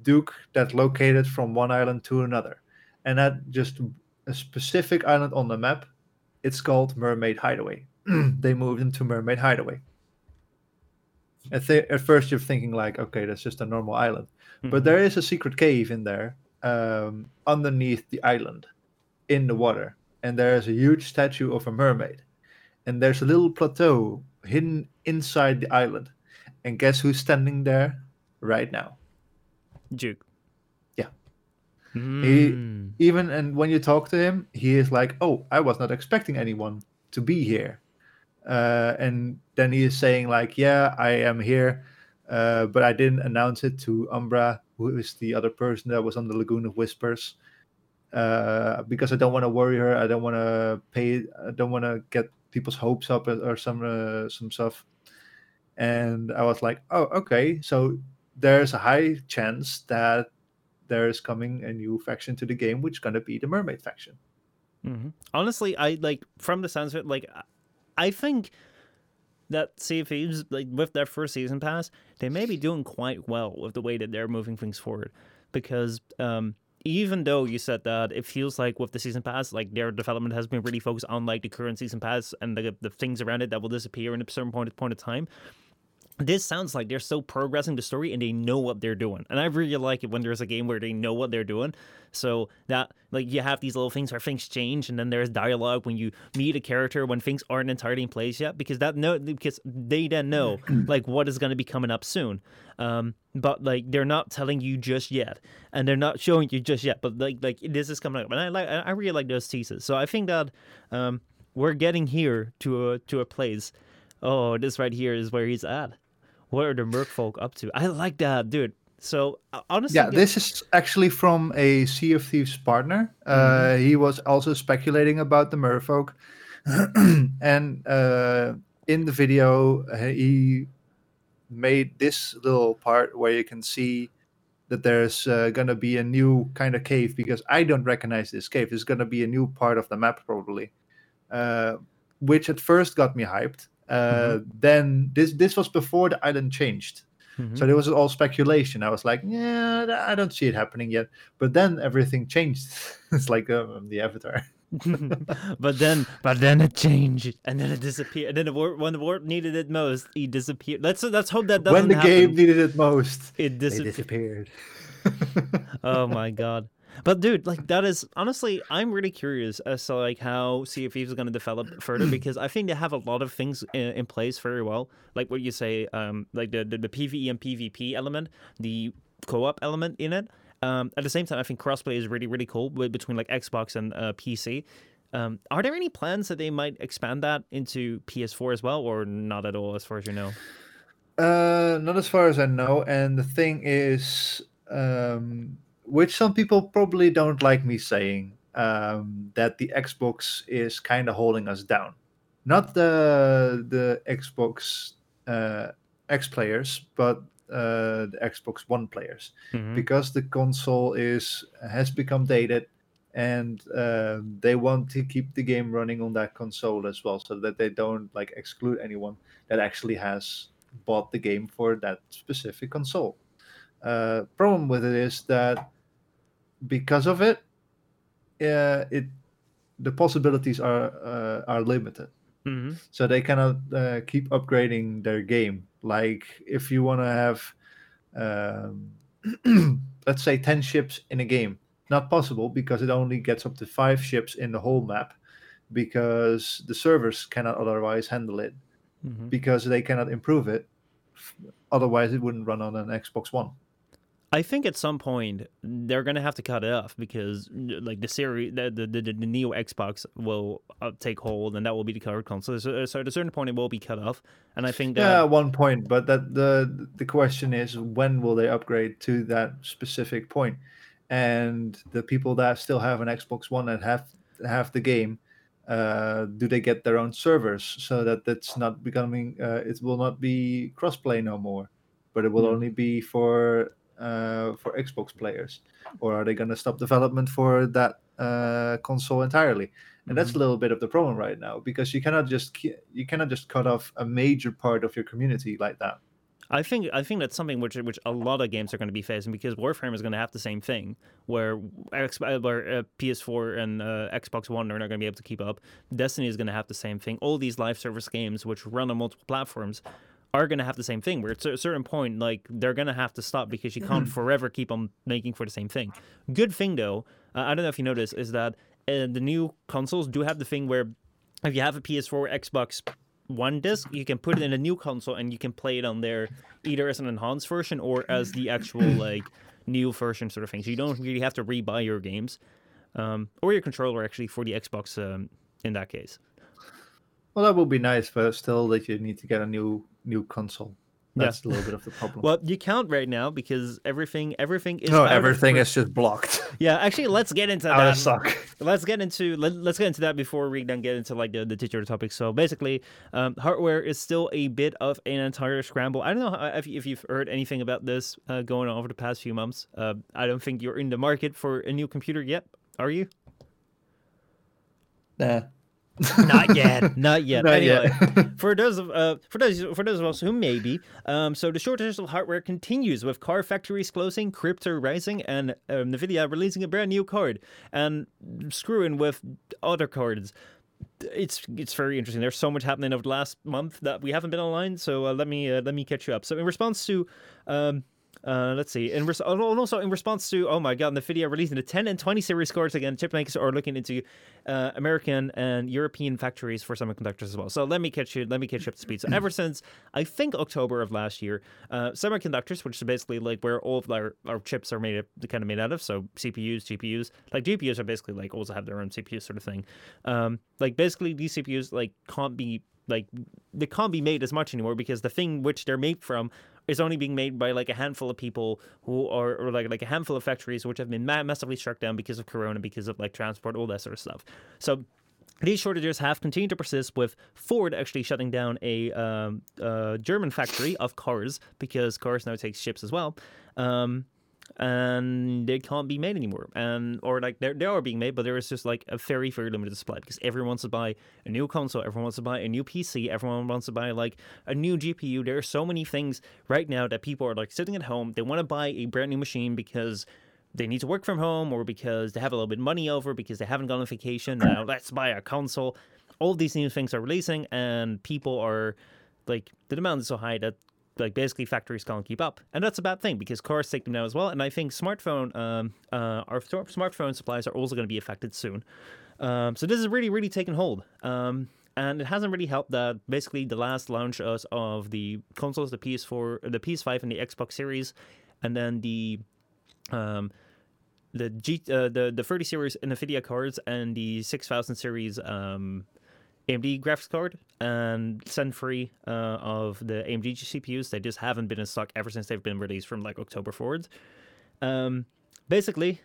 Duke that located from one island to another. And that just a specific island on the map, it's called Mermaid Hideaway. they moved into Mermaid Hideaway. At, th- at first, you're thinking like, okay, that's just a normal island, but Mhm. there is a secret cave in there um, underneath the island, in the water, and there's a huge statue of a mermaid, and there's a little plateau hidden inside the island, and guess who's standing there right now? Duke. Yeah. Mm. Even and when you talk to him, he is like, "Oh, I was not expecting anyone to be here," uh, and then he is saying like, "Yeah, I am here." Uh, but I didn't announce it to Umbra, who is the other person that was on the Lagoon of Whispers, uh, because I don't want to worry her. I don't want to pay. I don't want to get people's hopes up or, or some uh, some stuff. And I was like, oh, okay. So there's a high chance that there is coming a new faction to the game, which is gonna be the Mermaid faction. hmm Honestly, I like from the sounds of it, like I- I think that Sea of Thieves, like with their first season pass, they may be doing quite well with the way that they're moving things forward. Because um, even though you said that it feels like with the season pass, like their development has been really focused on like the current season pass and the the things around it that will disappear in a certain point point of time. This sounds like they're so progressing the story and they know what they're doing. And I really like it when there's a game where they know what they're doing. So that like you have these little things where things change and then there's dialogue when you meet a character when things aren't entirely in place yet because that no because they then know like what is going to be coming up soon. Um but like they're not telling you just yet and they're not showing you just yet but like like this is coming up and I like I really like those teases. So I think that um we're getting here to a to a place Oh, this right here is where he's at. What are the Merfolk up to? I like that, dude. So uh, honestly, Yeah, this is actually from a Sea of Thieves partner. Uh, he was also speculating about the Merfolk, and uh, in the video, uh, he made this little part where you can see that there's uh, gonna be a new kind of cave because I don't recognize this cave. It's gonna be a new part of the map probably, uh, which at first got me hyped. Uh, Then this this was before the island changed. Mhm. So there was all speculation. I was like, yeah, I don't see it happening yet. But then everything changed. it's like um, the Avatar. but then, but then it changed, and then it disappeared. And then the when the war needed it most, he disappeared. Let's let's hope that doesn't when the happen. game needed it most, it disappeared. oh my god. But dude, like that is honestly, I'm really curious as to like how Sea of Thieves is going to develop further because I think they have a lot of things in, in place very well. Like what you say, um, like the, the the PVE and PvP element, the co-op element in it. Um, at the same time, I think crossplay is really really cool with, between like Xbox and uh, PC. Um, are there any plans that they might expand that into PS4 as well, or not at all, as far as you know? Uh, not as far as I know. And the thing is, um, which some people probably don't like me saying, um, that the Xbox is kind of holding us down. Not the the Xbox uh, X players, but uh, the Xbox One players. Mhm. because the console is has become dated and uh, they want to keep the game running on that console as well so that they don't like exclude anyone that actually has bought the game for that specific console uh, problem with it is that because of it uh, it the possibilities are uh, are limited Mhm. so they cannot uh, keep upgrading their game like if you want to have um, let's say 10 ships in a game not possible because it only gets up to five ships in the whole map because the servers cannot otherwise handle it Mhm. because they cannot improve it otherwise it wouldn't run on an xbox one I think at some point they're gonna have to cut it off because like the series, the the, the, the Neo Xbox will uh, take hold, and that will be the current console. So, so at a certain point, it will be cut off, and I think that yeah at one point but that the the question is when will they upgrade to that specific point? and the people that still have an xbox one and have have the game uh, do they get their own servers so that that's not becoming uh, it will not be crossplay no more but it will Hmm. only be for uh, for xbox players or are they going to stop development for that uh, console entirely and that's a little bit of the problem right now because you cannot just you cannot just cut off a major part of your community like that I think I think that's something which which a lot of games are going to be facing because Warframe is going to have the same thing where X, uh, where uh, PS4 and uh, Xbox One are not going to be able to keep up. Destiny is going to have the same thing. All these live service games which run on multiple platforms are going to have the same thing. Where at a certain point, like they're going to have to stop because you can't forever keep on making for the same thing. Good thing though, uh, I don't know if you noticed, is that uh, the new consoles do have the thing where if you have a PS4 or Xbox One disc, you can put it in a new console and you can play it on there either as an enhanced version or as the actual like new version sort of thing. So you don't really have to rebuy your games um, or your controller actually for the Xbox um, in that case. well that would be nice but still that you need to get a new new console. Yeah. that's a little bit of the problem. Well, you can't right now because everything everything is no everything is just blocked. Yeah, actually, let's get into out that. of stock. Let's get into let, let's get into that before we then get into like the, the titular topics so basically um, hardware is still a bit of an entire scramble. I don't know how, if, if you've heard anything about this uh, going on over the past few months. Uh, i don't think you're in the market for a new computer yet. Are you? Nah. not yet not yet Not anyway yet. for those of uh, for those for those of us who may be, um, so the shortage of hardware continues with car factories closing, crypto rising, and um, Nvidia releasing a brand new card and screwing with other cards. It's it's very interesting. There's so much happening over the last month that we haven't been online. So uh, let me uh, let me catch you up. So in response to um, uh, let's see. In res- and also in response to, oh my god, Nvidia releasing the 10 and 20 series cards again. Chip makers are looking into uh, American and European factories for semiconductors as well. So let me catch you. Let me catch you up to speed. So ever since I think October of last year, uh, semiconductors, which is basically like where all of our, our chips are made, kind of made out of. So CPUs, GPUs, like GPUs are basically like also have their own CPU sort of thing. Um, like basically these CPUs like can't be like they can't be made as much anymore because the thing which they're made from is only being made by like a handful of people who are or like like a handful of factories which have been massively struck down because of corona because of like transport all that sort of stuff so these shortages have continued to persist with Ford actually shutting down a um, uh, German factory of cars because cars now takes ships as well. Um, and they can't be made anymore. And or like they they are being made, but there is just like a very very limited supply because everyone wants to buy a new console, everyone wants to buy a new PC, everyone wants to buy like a new GPU. There are so many things right now that people are like sitting at home. They want to buy a brand new machine because they need to work from home or because they have a little bit of money over because they haven't gone on vacation. Now let's buy a console. All these new things are releasing, and people are like the demand is so high that like basically factories can't keep up, and that's a bad thing because cars take them down as well. And I think smartphone, um, uh, our smartphone supplies are also going to be affected soon. Um, so this is really, really taking hold. Um, and it hasn't really helped that basically the last launch of the consoles, the PS4, the PS5, and the Xbox Series, and then the um, the G uh, the the 30 series Nvidia cards and the 6000 series um, AMD graphics card and Zen free uh, of the AMD CPUs. They just haven't been in stock ever since they've been released from like October forward. Um, basically,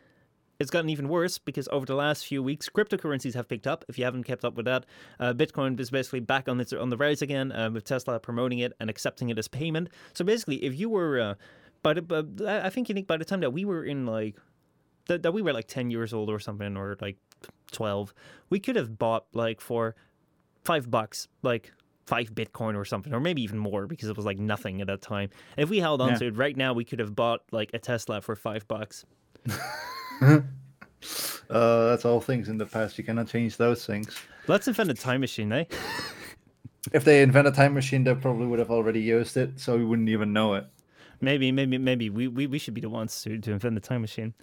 it's gotten even worse because over the last few weeks, cryptocurrencies have picked up. If you haven't kept up with that, uh, Bitcoin is basically back on its on the rise again, uh, with Tesla promoting it and accepting it as payment. So basically, if you were, uh, but I think you think by the time that we were in like that, that we were like 10 years old or something or like 12 we could have bought like for five bucks like five bitcoin or something or maybe even more because it was like nothing at that time if we held on Yeah. to it right now we could have bought like a tesla for five bucks Uh, that's all things in the past. You cannot change those things. let's invent a time machine eh If they invent a time machine, they probably would have already used it, so we wouldn't even know it. maybe maybe maybe we, we, we should be the ones to, to invent the time machine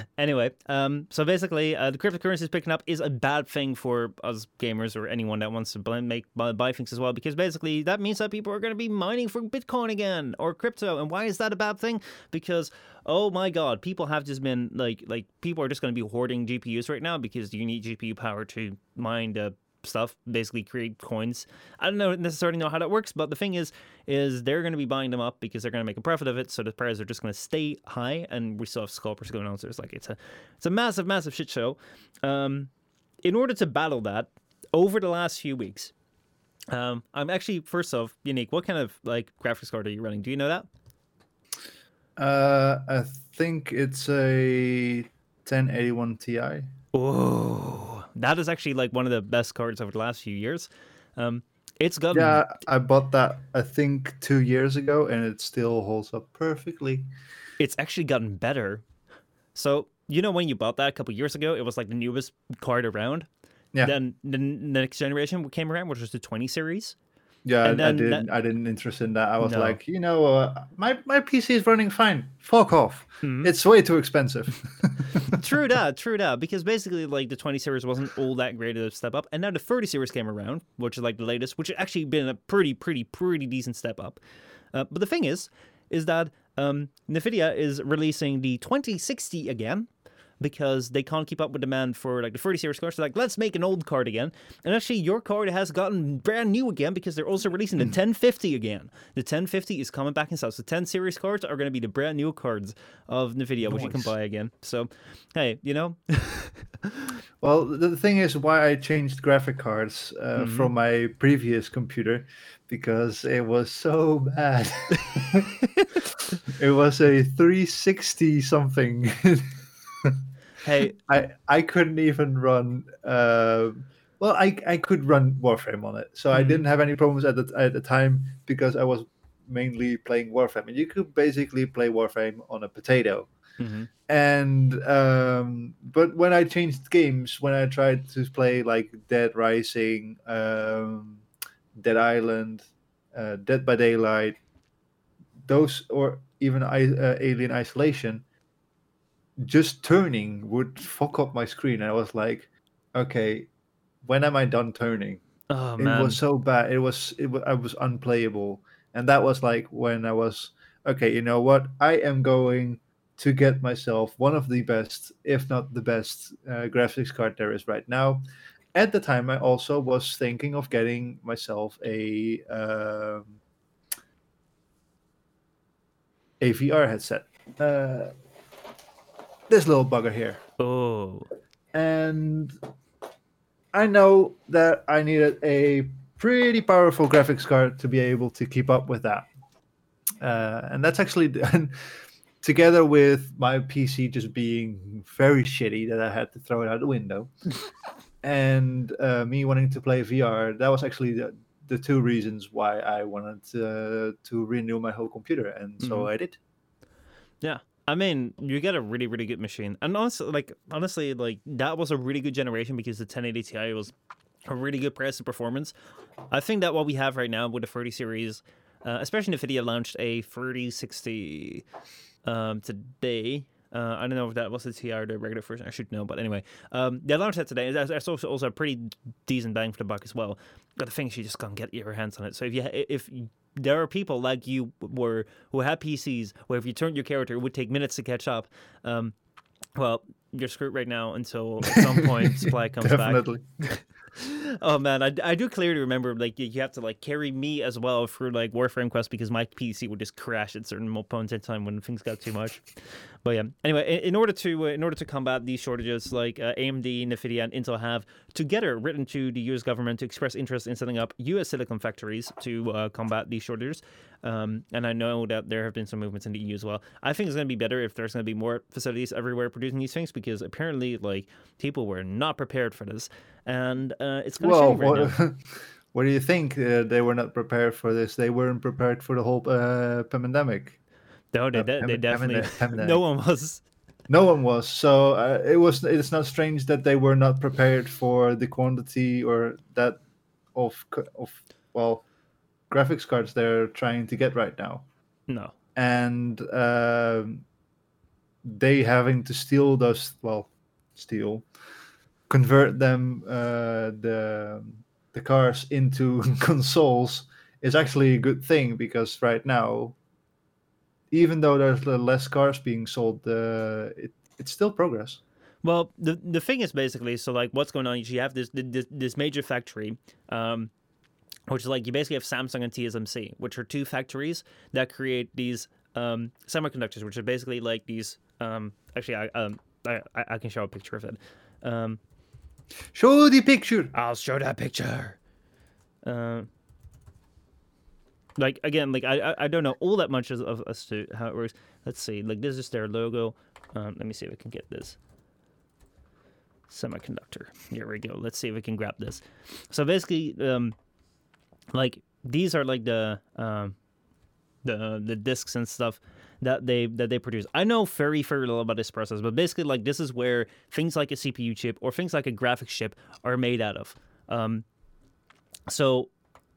anyway um so basically uh, the cryptocurrencies picking up is a bad thing for us gamers or anyone that wants to make buy, buy things as well because basically that means that people are going to be mining for bitcoin again or crypto. And why is that a bad thing? Because oh my god people have just been like like people are just going to be hoarding gpus right now because you need gpu power to mine the stuff basically create coins. I don't know necessarily know how that works but the thing is is they're going to be buying them up because they're going to make a profit of it so the prices are just going to stay high and we still have scalpers going on so it's like it's a it's a massive massive shit show. Um in order to battle that over the last few weeks um i'm actually first off Yannick what kind of like graphics card are you running? Do you know that? Uh, I think it's a 1080 Ti. oh that is actually like one of the best cards over the last few years um it's got Yeah, I bought that I think two years ago, and it still holds up perfectly. it's actually gotten better. So you know when you bought that a couple years ago, it was like the newest card around. Yeah. Then the next generation came around, which was the 20 series. Yeah, I didn't. that- I didn't interest in that. I was No. like, you know, uh, my my PC is running fine. Fuck off. Mhm. It's way too expensive. true that, true that. Because basically, like the 20 series wasn't all that great of a step up, and now the 30 series came around, which is like the latest, which has actually been a pretty, pretty, pretty decent step up. Uh, but the thing is, is that um, Nvidia is releasing the 2060 again because they can't keep up with demand for like the 30 series cards. So like, let's make an old card again. And actually, your card has gotten brand new again because they're also releasing the 1050 again. The 1050 is coming back in style. So 10 series cards are going to be the brand new cards of Nvidia, which you can buy again. So, hey, you know, Well, the thing is why I changed graphic cards uh, Mhm. from my previous computer because it was so bad. it was a 360 something. hey, I I couldn't even run. Uh, well, I I could run Warframe on it, so I Mhm. didn't have any problems at the at the time because I was mainly playing Warframe, and you could basically play Warframe on a potato mhm, and um but when i changed games when i tried to play like dead rising um dead island uh, dead by daylight those or even I, uh, alien isolation just turning would fuck up my screen i was like okay when am i done turning? Oh it man, was so bad. It was it was, i was unplayable. And that was like when i was okay you know what? I am going to get myself one of the best if not the best uh, graphics card there is right now. At the time i also was thinking of getting myself a um, a VR headset. Uh, this little bugger here. Oh, and I know that I needed a pretty powerful graphics card to be able to keep up with that. Uh, and that's actually together with my PC just being very shitty that I had to throw it out the window, and uh, me wanting to play VR. That was actually the, the two reasons why I wanted to, to renew my whole computer, and so Mhm. I did. yeah. I mean, you get a really, really good machine, and honestly, like honestly, like that was a really good generation because the 1080 Ti was a really good price and performance. I think that what we have right now with the 30 series, uh, especially Nvidia launched a 3060 um, today. Uh, I don't know if that was the TI or the regular version. I should know, but anyway, um, they launched that today. That's, also also a pretty decent bang for the buck as well. But the thing is, you just can't get your hands on it. So if you if there are people like you were who had PCs where if you turned your character, it would take minutes to catch up. Um, well, you're screwed right now until at some point supply comes back. Oh man, I, I do clearly remember like you have to like carry me as well through like Warframe Quest because my PC would just crash at certain points in time when things got too much. But yeah, anyway, in, in order to uh, in order to combat these shortages, like uh, AMD, Nvidia, and Intel have together written to the U.S. government to express interest in setting up U.S. silicon factories to uh, combat these shortages. Um, and I know that there have been some movements in the EU as well. I think it's going to be better if there's going to be more facilities everywhere producing these things because apparently, like people were not prepared for this, and uh, it's going to Well, change right what, now. what do you think? Uh, they were not prepared for this. They weren't prepared for the whole uh, pandemic. No, they, Uh, de- they definitely. No one was. No one was. So uh, it was. It's not strange that they were not prepared for the quantity or that of of well graphics cards they're trying to get right now, No. and um, they having to steal those. Well, steal, convert them uh, the the cars into consoles is actually a good thing because right now even though there's less cars being sold, uh, it, it's still progress. Well, the the thing is basically so like what's going on is you have this this, this major factory, um, which is like you basically have Samsung and TSMC, which are two factories that create these um, semiconductors, which are basically like these. Um, actually, I um I, I I can show a picture of it. Um, Show the picture. I'll show that picture. Uh, like again, like I I- don't know all that much as, of as to how it works. Let's see. Like this is their logo. Um, let me see if I can get this. Semiconductor. Here we go. Let's see if we can grab this. So basically, um, like these are like the um, the the discs and stuff that they that they produce. I know very very little about this process, but basically like this is where things like a CPU chip or things like a graphics chip are made out of. Um, so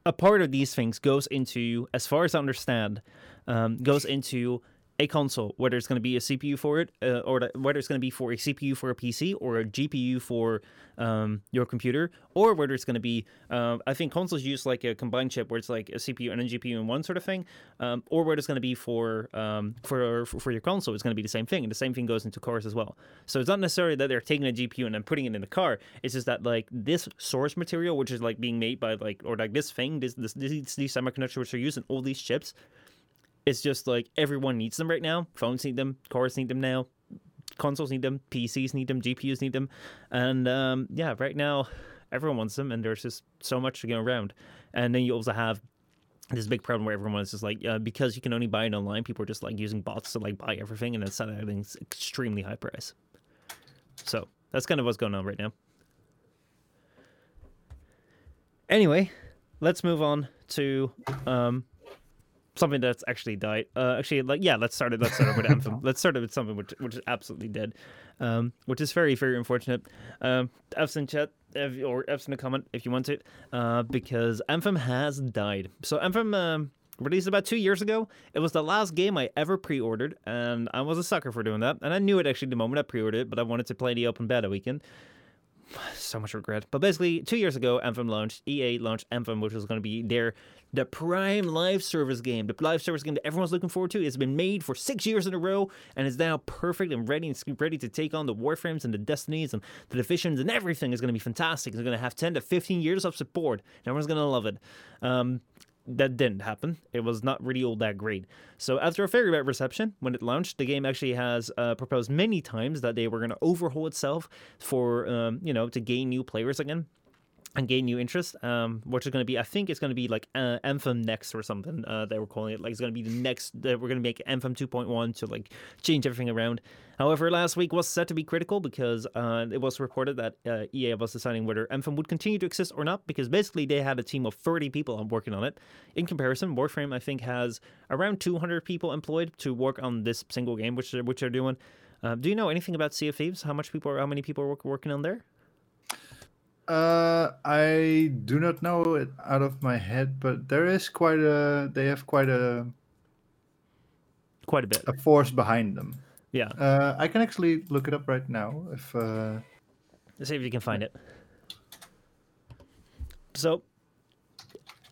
a part of these things goes into, as far as I understand, um, goes into a console, whether it's going to be a CPU for it, uh, or the- whether it's going to be for a CPU for a PC or a GPU for um, your computer, or whether it's going to be, uh, I think consoles use like a combined chip where it's like a CPU and a GPU in one sort of thing, um, or whether it's going to be for um, for for your console, it's going to be the same thing, and the same thing goes into cars as well. So it's not necessarily that they're taking a GPU and then putting it in the car. It's just that like this source material, which is like being made by like or like this thing, this this these, these semiconductors which are used in all these chips, it's just like everyone needs them right now. Phones need them, cars need them now, consoles need them, PCs need them, GPUs need them, and um, yeah, right now everyone wants them, and there's just so much to go around. And then you also have this big problem where everyone is just like uh, because you can only buy it online, people are just like using bots to like buy everything, and it's selling extremely high price. So that's kind of what's going on right now. Anyway, let's move on to um, something that's actually died. Uh, actually, like yeah, let's start it. Let's start it with Anthem. Let's start it with something which which is absolutely dead, um, which is very very unfortunate. Um, F's in chat if, or F's in the comment if you want it, uh, because Anthem has died. So Anthem. Um, Released about two years ago. It was the last game I ever pre-ordered, and I was a sucker for doing that. And I knew it actually the moment I pre-ordered it, but I wanted to play the open beta weekend so much regret. But basically, two years ago, Anthem launched. EA launched Anthem, which was going to be their the prime live service game, the live service game that everyone's looking forward to. It's been made for six years in a row, and is now perfect and ready and ready to take on the Warframes and the Destinies and the Divisions and everything is going to be fantastic. It's going to have ten to fifteen years of support, and everyone's going to love it. Um, that didn't happen. It was not really all that great. So after a very bad reception when it launched, the game actually has uh, proposed many times that they were going to overhaul itself for um, you know to gain new players again and gain new interest, um, which is going to be, I think it's going to be like uh, Anthem next or something. Uh, they were calling it like it's going to be the next. That we're going to make Anthem 2.1 to like change everything around. However, last week was set to be critical because uh, it was reported that uh, EA was deciding whether Anthem would continue to exist or not. Because basically they had a team of 30 people working on it. In comparison, Warframe I think has around 200 people employed to work on this single game, which they're, which they're doing. Uh, do you know anything about Sea of Thieves? How much people, how many people are work, working on there? Uh, I do not know it out of my head, but there is quite a. They have quite a Quite a bit. a force behind them. Yeah. Uh, I can actually look it up right now. If uh, Let's see if you can find it. So,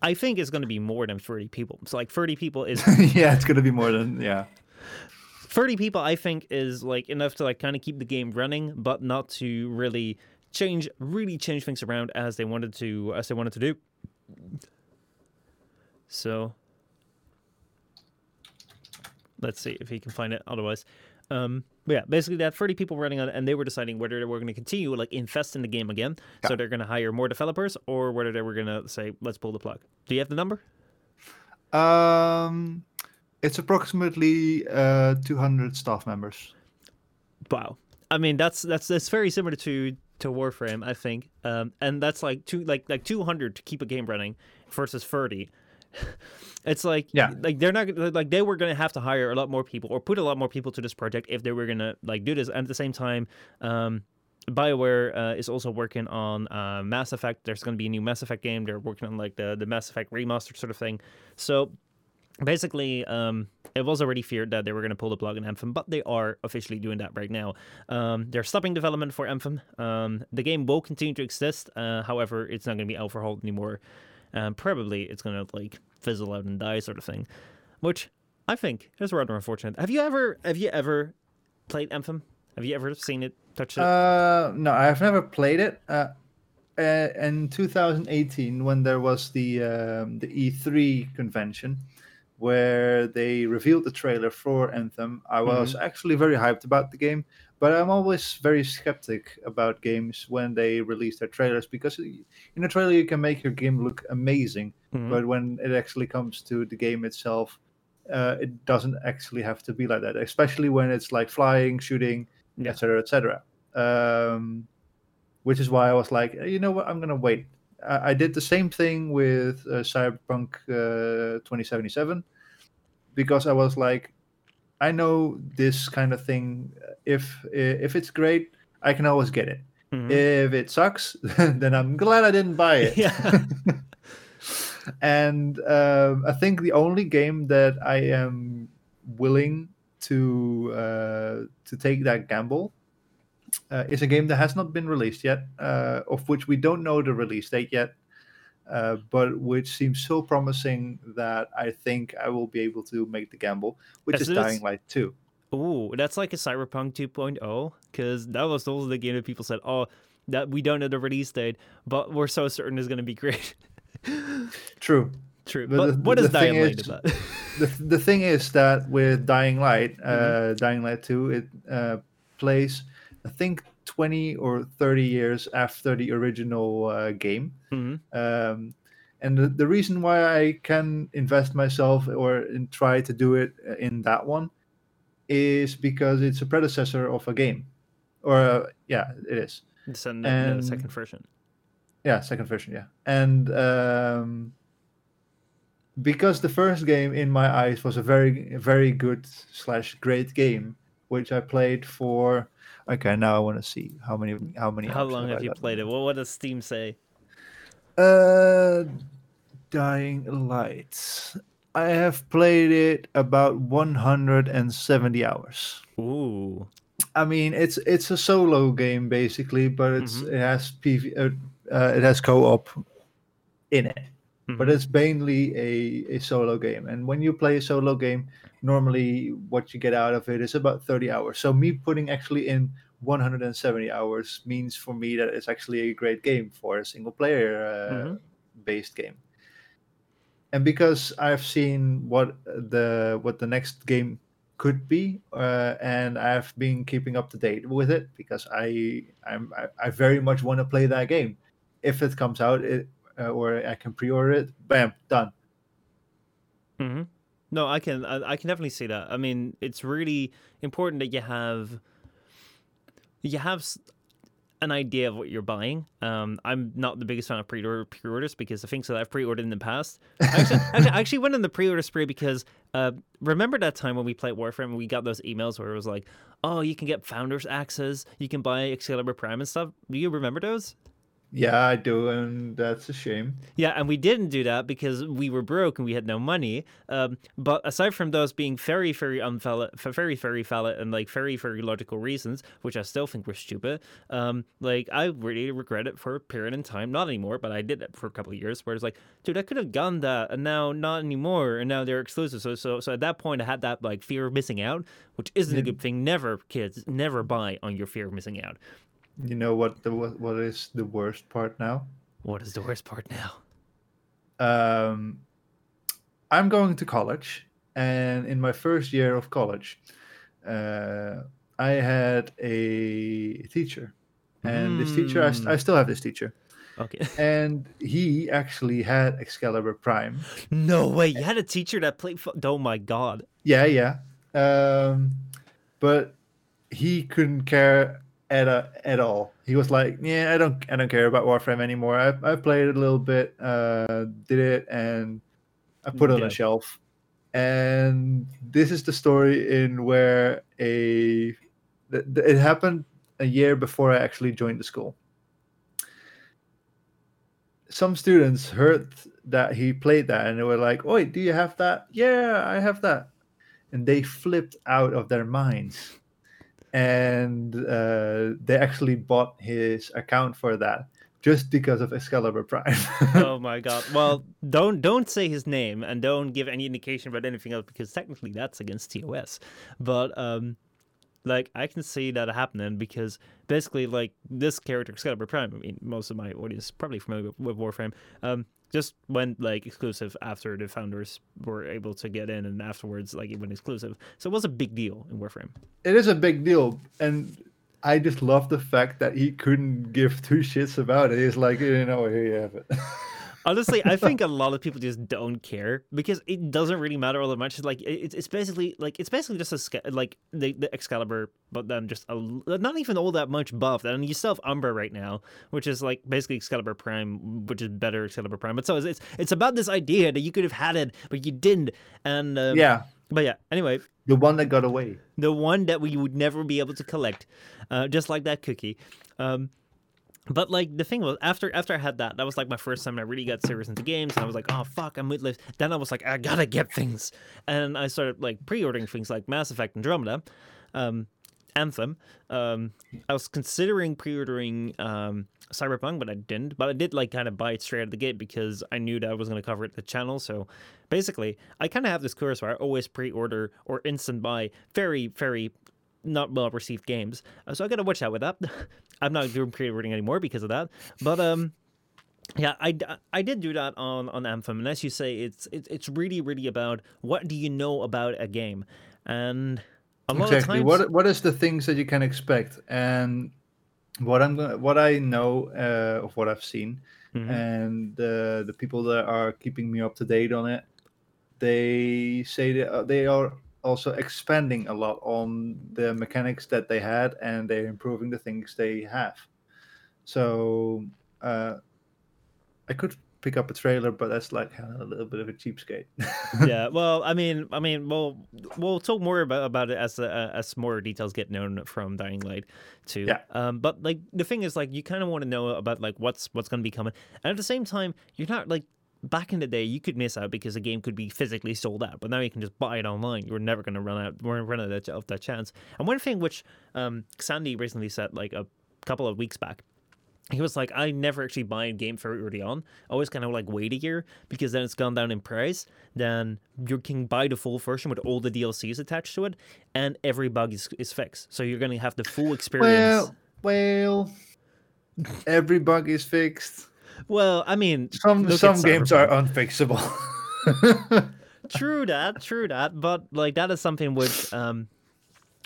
I think it's going to be more than 30 people. So, like, 30 people is yeah, it's gonna be more than yeah. 30 people i think is like enough to like kind of keep the game running but not to really change really change things around as they wanted to as they wanted to do. So let's see if he can find it otherwise. Um but yeah basically they had 30 people running on it and they were deciding whether they were going to continue like invest in the game again. So they're going to hire more developers or whether they were going to say let's pull the plug. Do you have the number? Um, it's approximately uh 200 staff members. Wow. I mean, that's that's that's very similar to to Warframe, I think. Um, and that's like two like like two hundred to keep a game running versus thirty. it's like Yeah. like they're not like they were gonna have to hire a lot more people or put a lot more people to this project if they were gonna like do this. And at the same time, um, Bioware uh, is also working on uh, Mass Effect. There's going to be a new Mass Effect game. They're working on like the the Mass Effect remastered sort of thing. So basically, um, it was already feared that they were going to pull the plug on Anthem, but they are officially doing that right now. Um, they're stopping development for Anthem. Um, the game will continue to exist. Uh, however, it's not going to be overhauled anymore. Um, probably it's going to like fizzle out and die, sort of thing, which I think is rather unfortunate. Have you ever have you ever played Anthem? Have you ever seen it, touched it? Uh, no, I've never played it. Uh, uh, in 2018, when there was the um, the E3 convention, where they revealed the trailer for Anthem, I was actually very hyped about the game. But I'm always very skeptic about games when they release their trailers because in a trailer you can make your game look amazing, Mhm. but when it actually comes to the game itself, uh, it doesn't actually have to be like that. Especially when it's like flying, shooting, Yeah. etc., etc. Um, which is why I was like, you know what, I'm gonna wait. I, I did the same thing with uh, Cyberpunk uh, 2077 because I was like, I know this kind of thing. If if it's great, I can always get it. Mhm. If it sucks, then I'm glad I didn't buy it. yeah. and um, I think the only game that I am willing to uh, to take that gamble uh, is a game that has not been released yet, uh, of which we don't know the release date yet, uh, but which seems so promising that I think I will be able to make the gamble, which is. Dying Light 2. Ooh, that's like a Cyberpunk 2.0 because that was also the game that people said, "Oh, that we don't know the release date, but we're so certain it's going to be great." True. True, But but, the- what is Dying Light is- about? the, the thing is that with Dying Light, uh, Mm-hmm. Dying Light 2, it uh, plays, I think, 20 or 30 years after the original uh, game. Mhm. Um, and the, the reason why I can invest myself or in, try to do it uh, in that one is because it's a predecessor of a game. Or, uh, yeah, it is. It's in the, the and- second version. Yeah, second version, yeah. And um, because the first game in my eyes was a very very good slash great game, which I played for okay, now I want to see how many how many How long have I you played it? Well, what does Steam say? Uh Dying Light. I have played it about 170 hours. Ooh, I mean, it's it's a solo game basically, but it's Mhm. it has PV, uh, uh, it has co-op in it. But Mhm. it's mainly a, a solo game, and when you play a solo game, normally what you get out of it is about 30 hours. So me putting actually in 170 hours means for me that it's actually a great game for a single player uh, Mhm. based game. and because I've seen what the what the next game could be, uh, and I've been keeping up to date with it because I I'm, I, I very much want to play that game. If it comes out, it uh, or I can pre-order it, bam, done. hmm No, I can I, I can definitely see that. I mean, it's really important that you have you have an idea of what you're buying. Um, I'm not the biggest fan of pre-order pre-orders because the things that I've pre-ordered in the past. I actually, I actually went on the pre-order spree because uh, remember that time when we played Warframe and we got those emails where it was like, "Oh, you can get founders access, you can buy Excalibur Prime and stuff." Do you remember those? Yeah, I do, and that's a shame. Yeah, and we didn't do that because we were broke and we had no money. Um, but aside from those being very, very unvalid, very, very valid and like very, very logical reasons, which I still think were stupid, um, like I really regret it for a period in time. Not anymore, but I did it for a couple of years. Where it's like, dude, I could have done that, and now not anymore, and now they're exclusive. So, so, so at that point, I had that like fear of missing out, which isn't a good thing. Never, kids, never buy on your fear of missing out. You know what the what, what is the worst part now? What is the worst part now? Um, I'm going to college, and in my first year of college, uh, I had a teacher, and this teacher I, st- I still have this teacher, Okay. and he actually had Excalibur Prime. no way. You had a teacher that played. Oh my god. Yeah, yeah. Um, but he couldn't care at a, at all. He was like, "Yeah, I don't I don't care about Warframe anymore. I I played it a little bit, uh, did it, and I put it on Yeah. a shelf." And this is the story in where a it happened a year before I actually joined the school. Some students heard that he played that and they were like, "Oi, do you have that?" "Yeah, I have that." And they flipped out of their minds. And uh, they actually bought his account for that just because of Excalibur Prime. oh my god. Well, don't don't say his name and don't give any indication about anything else because technically that's against TOS. But um like I can see that happening because basically like this character Excalibur Prime, I mean most of my audience is probably familiar with, with Warframe, um just went like exclusive after the founders were able to get in and afterwards like it went exclusive. So it was a big deal in Warframe. it is a big deal. And I just love the fact that he couldn't give two shits about it. He's like, you know, here you have it. Honestly, I think a lot of people just don't care because it doesn't really matter all that much. It's like it's it's basically like it's basically just a like the, the Excalibur, but then just a, not even all that much buff. And you still have Umbra right now, which is like basically Excalibur Prime, which is better Excalibur Prime. But so it's it's, it's about this idea that you could have had it, but you didn't. And um, yeah, but yeah. Anyway, the one that got away. the one that we would never be able to collect, uh, just like that cookie. Um, but like the thing was, after after I had that, that was like my first time I really got serious into games, and I was like, oh fuck, I'm with Then I was like, I gotta get things, and I started like pre-ordering things like Mass Effect Andromeda, um, Anthem. Um, I was considering pre-ordering um, Cyberpunk, but I didn't. But I did like kind of buy it straight out of the gate because I knew that I was to cover it the channel. So basically, I kind of have this course where I always pre-order or instant buy very, very not well received games. So I got to watch out with that. I'm not doing pre-ordering anymore because of that. But um. Yeah, I, I did do that on, on Anthem, and as you say, it's it's it's really really about what do you know about a game, and a lot exactly. of times What what is the things that you can expect? And what I'm gonna, what I know uh, of what I've seen, Mhm. and uh, the people that are keeping me up to date on it, they say that uh, they are also expanding a lot on the mechanics that they had, and they're improving the things they have. So uh, I could pick up a trailer, but that's like a little bit of a cheapskate. yeah, well, I mean, I mean, we'll we'll talk more about about it as uh, as more details get known from Dying Light, too. Yeah. Um, but like the thing is, like, you kind of want to know about like what's what's going to be coming, and at the same time, you're not like back in the day you could miss out because a game could be physically sold out, but now you can just buy it online. You're never going to run out run out of that, chance. And one thing which um Sandy recently said like a couple of weeks back he was like, I never actually buy a game very early on. I always kind of like wait a year because then it's gone down in price. Then you can buy the full version with all the DLCs attached to it, and every bug is, is fixed. So you're gonna have the full experience. well, well, every bug is fixed. Well, I mean, Some some games are unfixable. true that, true that. But like that is something which um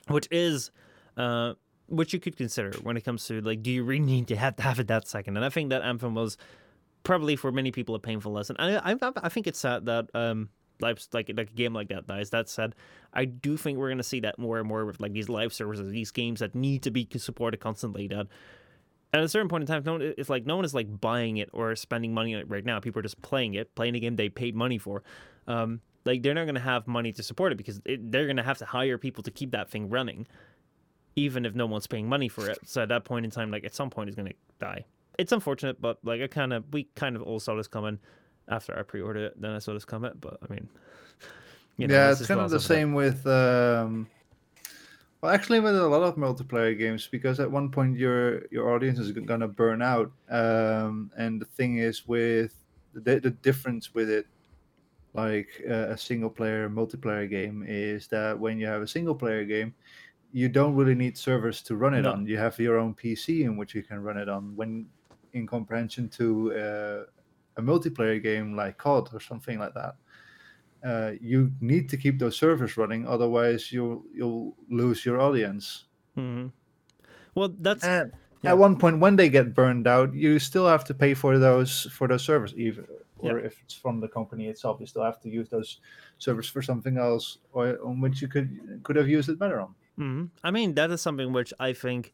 which is uh which you could consider when it comes to like do you really need to have to have it that second? And I think that Anthem was probably for many people a painful lesson. And I I, I think it's sad that um like like a game like that dies. That said, I do think we're gonna see that more and more with like these live services, these games that need to be supported constantly. That at a certain point in time, no one, it's like no one is like buying it or spending money on it right now. People are just playing it, playing a game they paid money for. Um, like they're not going to have money to support it because it, they're going to have to hire people to keep that thing running, even if no one's paying money for it. So at that point in time, like at some point, it's going to die. It's unfortunate, but like I kind of we kind of all saw this coming after I pre-ordered it. Then I saw this coming, but I mean, you know, yeah, it's kind of the same that. with. Um... Well, actually, with a lot of multiplayer games, because at one point your your audience is gonna burn out, um, and the thing is with the, the difference with it like uh, a single player multiplayer game is that when you have a single player game you don't really need servers to run it no. on you have your own pc in which you can run it on when in comparison to uh, a multiplayer game like cod or something like that uh, you need to keep those servers running otherwise you'll you'll lose your audience mm-hmm. well that's and yeah. at one point when they get burned out you still have to pay for those for those servers even or if it's from the company itself, you still have to use those servers for something else, or on which you could could have used it better on. Mm-hmm. I mean, that is something which I think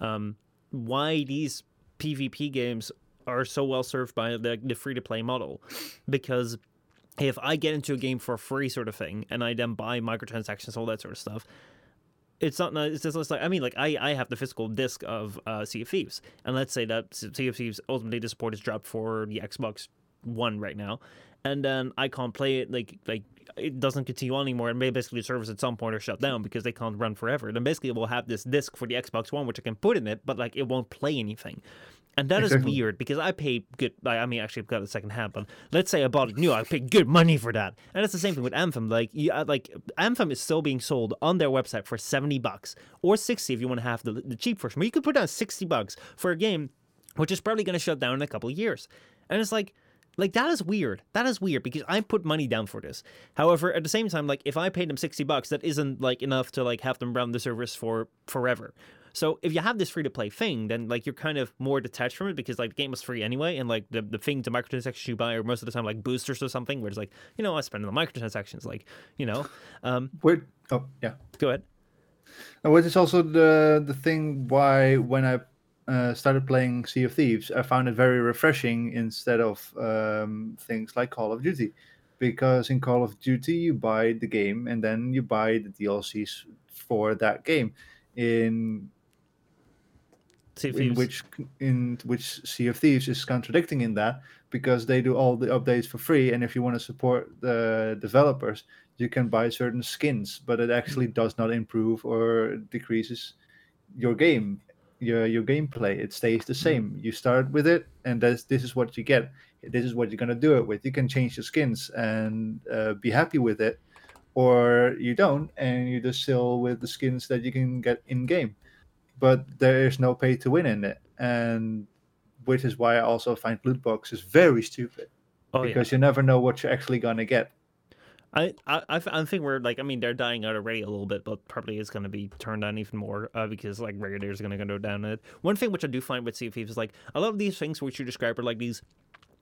um, why these PvP games are so well served by the, the free to play model, because if I get into a game for free, sort of thing, and I then buy microtransactions, all that sort of stuff, it's not it's just like I mean like I, I have the physical disc of uh, Sea of Thieves and let's say that Sea of Thieves ultimately the support is dropped for the Xbox one right now, and then I can't play it like like it doesn't continue on anymore, and maybe basically the servers at some point are shut down because they can't run forever. Then basically we'll have this disc for the Xbox One which I can put in it, but like it won't play anything. And that exactly. is weird because I paid good. I mean, actually, I've got a second hand, but let's say I bought it new. I paid good money for that, and it's the same thing with Anthem. Like, you, uh, like Anthem is still being sold on their website for seventy bucks or sixty if you want to have the, the cheap version. But you could put down sixty bucks for a game which is probably going to shut down in a couple of years, and it's like like that is weird. That is weird because I put money down for this. However, at the same time, like if I paid them sixty bucks, that isn't like enough to like have them run the service for forever. So if you have this free to play thing, then like you're kind of more detached from it because like the game is free anyway, and like the the thing, the microtransactions you buy are most of the time like boosters or something, where it's like you know I spend on the microtransactions, like you know. Um, Wait, oh yeah, go ahead. Which is also the the thing why when I uh, started playing Sea of Thieves, I found it very refreshing instead of um, things like Call of Duty. Because in Call of Duty, you buy the game and then you buy the DLCs for that game. In in which in which Sea of Thieves is contradicting in that because they do all the updates for free, and if you want to support the developers, you can buy certain skins, but it actually does not improve or decreases your game your your gameplay. It stays the same. You start with it and this this is what you get. This is what you're going to do it with. You can change your skins and uh, be happy with it or you don't and you just sell with the skins that you can get in game but there is no pay to win in it and which is why i also find loot boxes very stupid oh, because yeah. you never know what you're actually going to get I, I I think we're like I mean they're dying out already a little bit, but probably is going to be turned on even more uh, because like regulators are going to go down it. One thing which I do find with Sea of Thieves is like a lot of these things which you describe are like these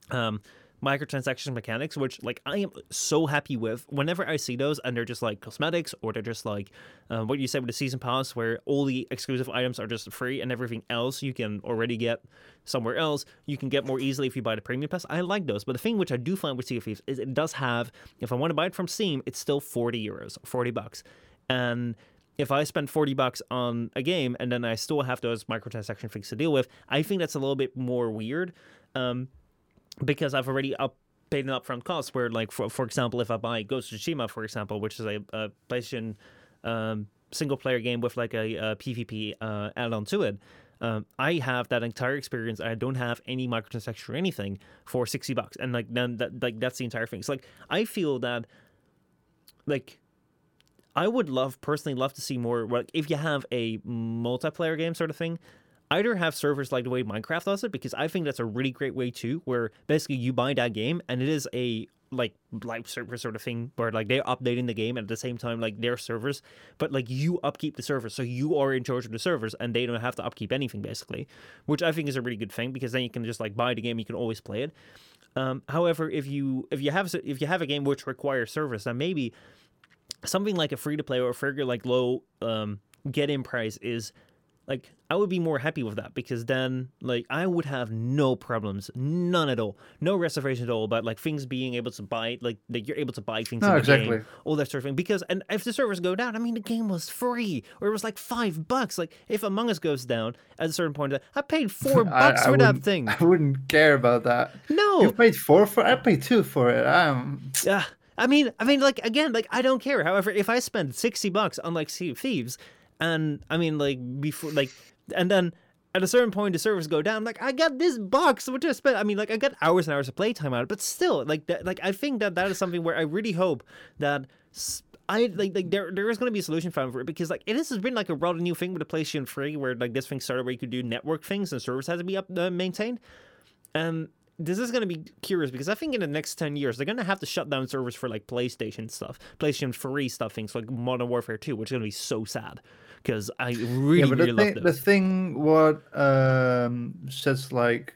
um microtransaction mechanics, which like I am so happy with. Whenever I see those and they're just like cosmetics or they're just like uh, what you said with the season pass, where all the exclusive items are just free and everything else you can already get somewhere else, you can get more easily if you buy the premium pass. I like those, but the thing which I do find with Sea of Thieves is it does have, if I want to buy it from Steam, it's still forty euros, forty bucks, and if I spend 40 bucks on a game and then I still have those microtransaction things to deal with, I think that's a little bit more weird. Um, because I've already up paid an upfront cost. Where, like, for for example, if I buy Ghost of Tsushima, for example, which is a, a PlayStation um, single player game with like a, a PvP uh, add on to it. Um, I have that entire experience. I don't have any microtransaction or anything for sixty bucks, and like then that like that's the entire thing. So like I feel that like I would love personally love to see more. Like if you have a multiplayer game sort of thing, either have servers like the way Minecraft does it, because I think that's a really great way too, where basically you buy that game and it is a like live server sort of thing where like they're updating the game and at the same time like their servers, but like you upkeep the servers, so you are in charge of the servers and they don't have to upkeep anything basically, which I think is a really good thing because then you can just like buy the game, you can always play it. Um, however, if you if you have if you have a game which requires service, then maybe something like a free to play or a figure like low um, get in price is like I would be more happy with that because then like I would have no problems, none at all, no reservation at all about like things being able to buy like that you're able to buy things No, in the exactly. game, all that sort of thing. Because and if the servers go down, I mean the game was free or it was like five bucks. Like if Among Us goes down at a certain point, I paid four bucks I for that thing. I wouldn't care about that. No, You paid four for. I paid two for it. Um, Yeah, I mean, I mean, like again, like I don't care. However, if I spend sixty bucks on like Sea of Thieves, and I mean, like before, like, and then at a certain point the servers go down, like I got this box which I spent. I mean, like I got hours and hours of playtime out, of it, but still, like like I think that that is something where I really hope that. s- I like like there there is going to be a solution found for it because like it has been like a rather new thing with the PlayStation 3 where like this thing started where you could do network things and servers had to be up uh, maintained. Um, this is going to be curious because I think in the next 10 years, they're going to have to shut down servers for like PlayStation stuff, PlayStation 3 stuff, things like Modern Warfare 2, which is going to be so sad because I really, yeah, but really the thing, the thing what um, says like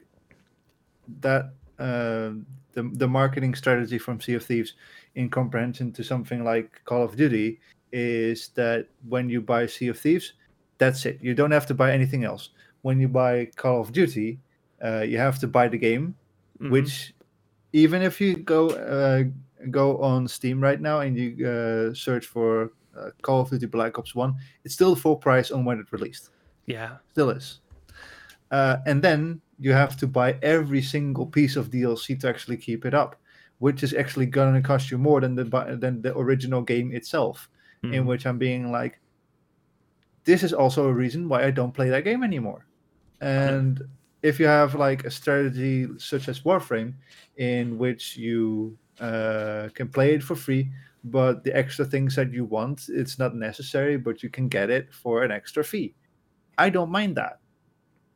that uh, the the marketing strategy from Sea of Thieves in comprehension to something like Call of Duty is that when you buy Sea of Thieves, that's it. You don't have to buy anything else. When you buy Call of Duty, uh, you have to buy the game, Mhm. which even if you go uh, go on Steam right now and you uh, search for uh, Call of Duty Black Ops One, it's still full price on when it released. yeah. Still is. Uh, and then you have to buy every single piece of DLC to actually keep it up, which is actually going to cost you more than the than the original game itself. In Mhm. which I'm being like, this is also a reason why I don't play that game anymore. And if you have like a strategy such as Warframe, in which you uh, can play it for free, but the extra things that you want, it's not necessary, but you can get it for an extra fee. I don't mind that.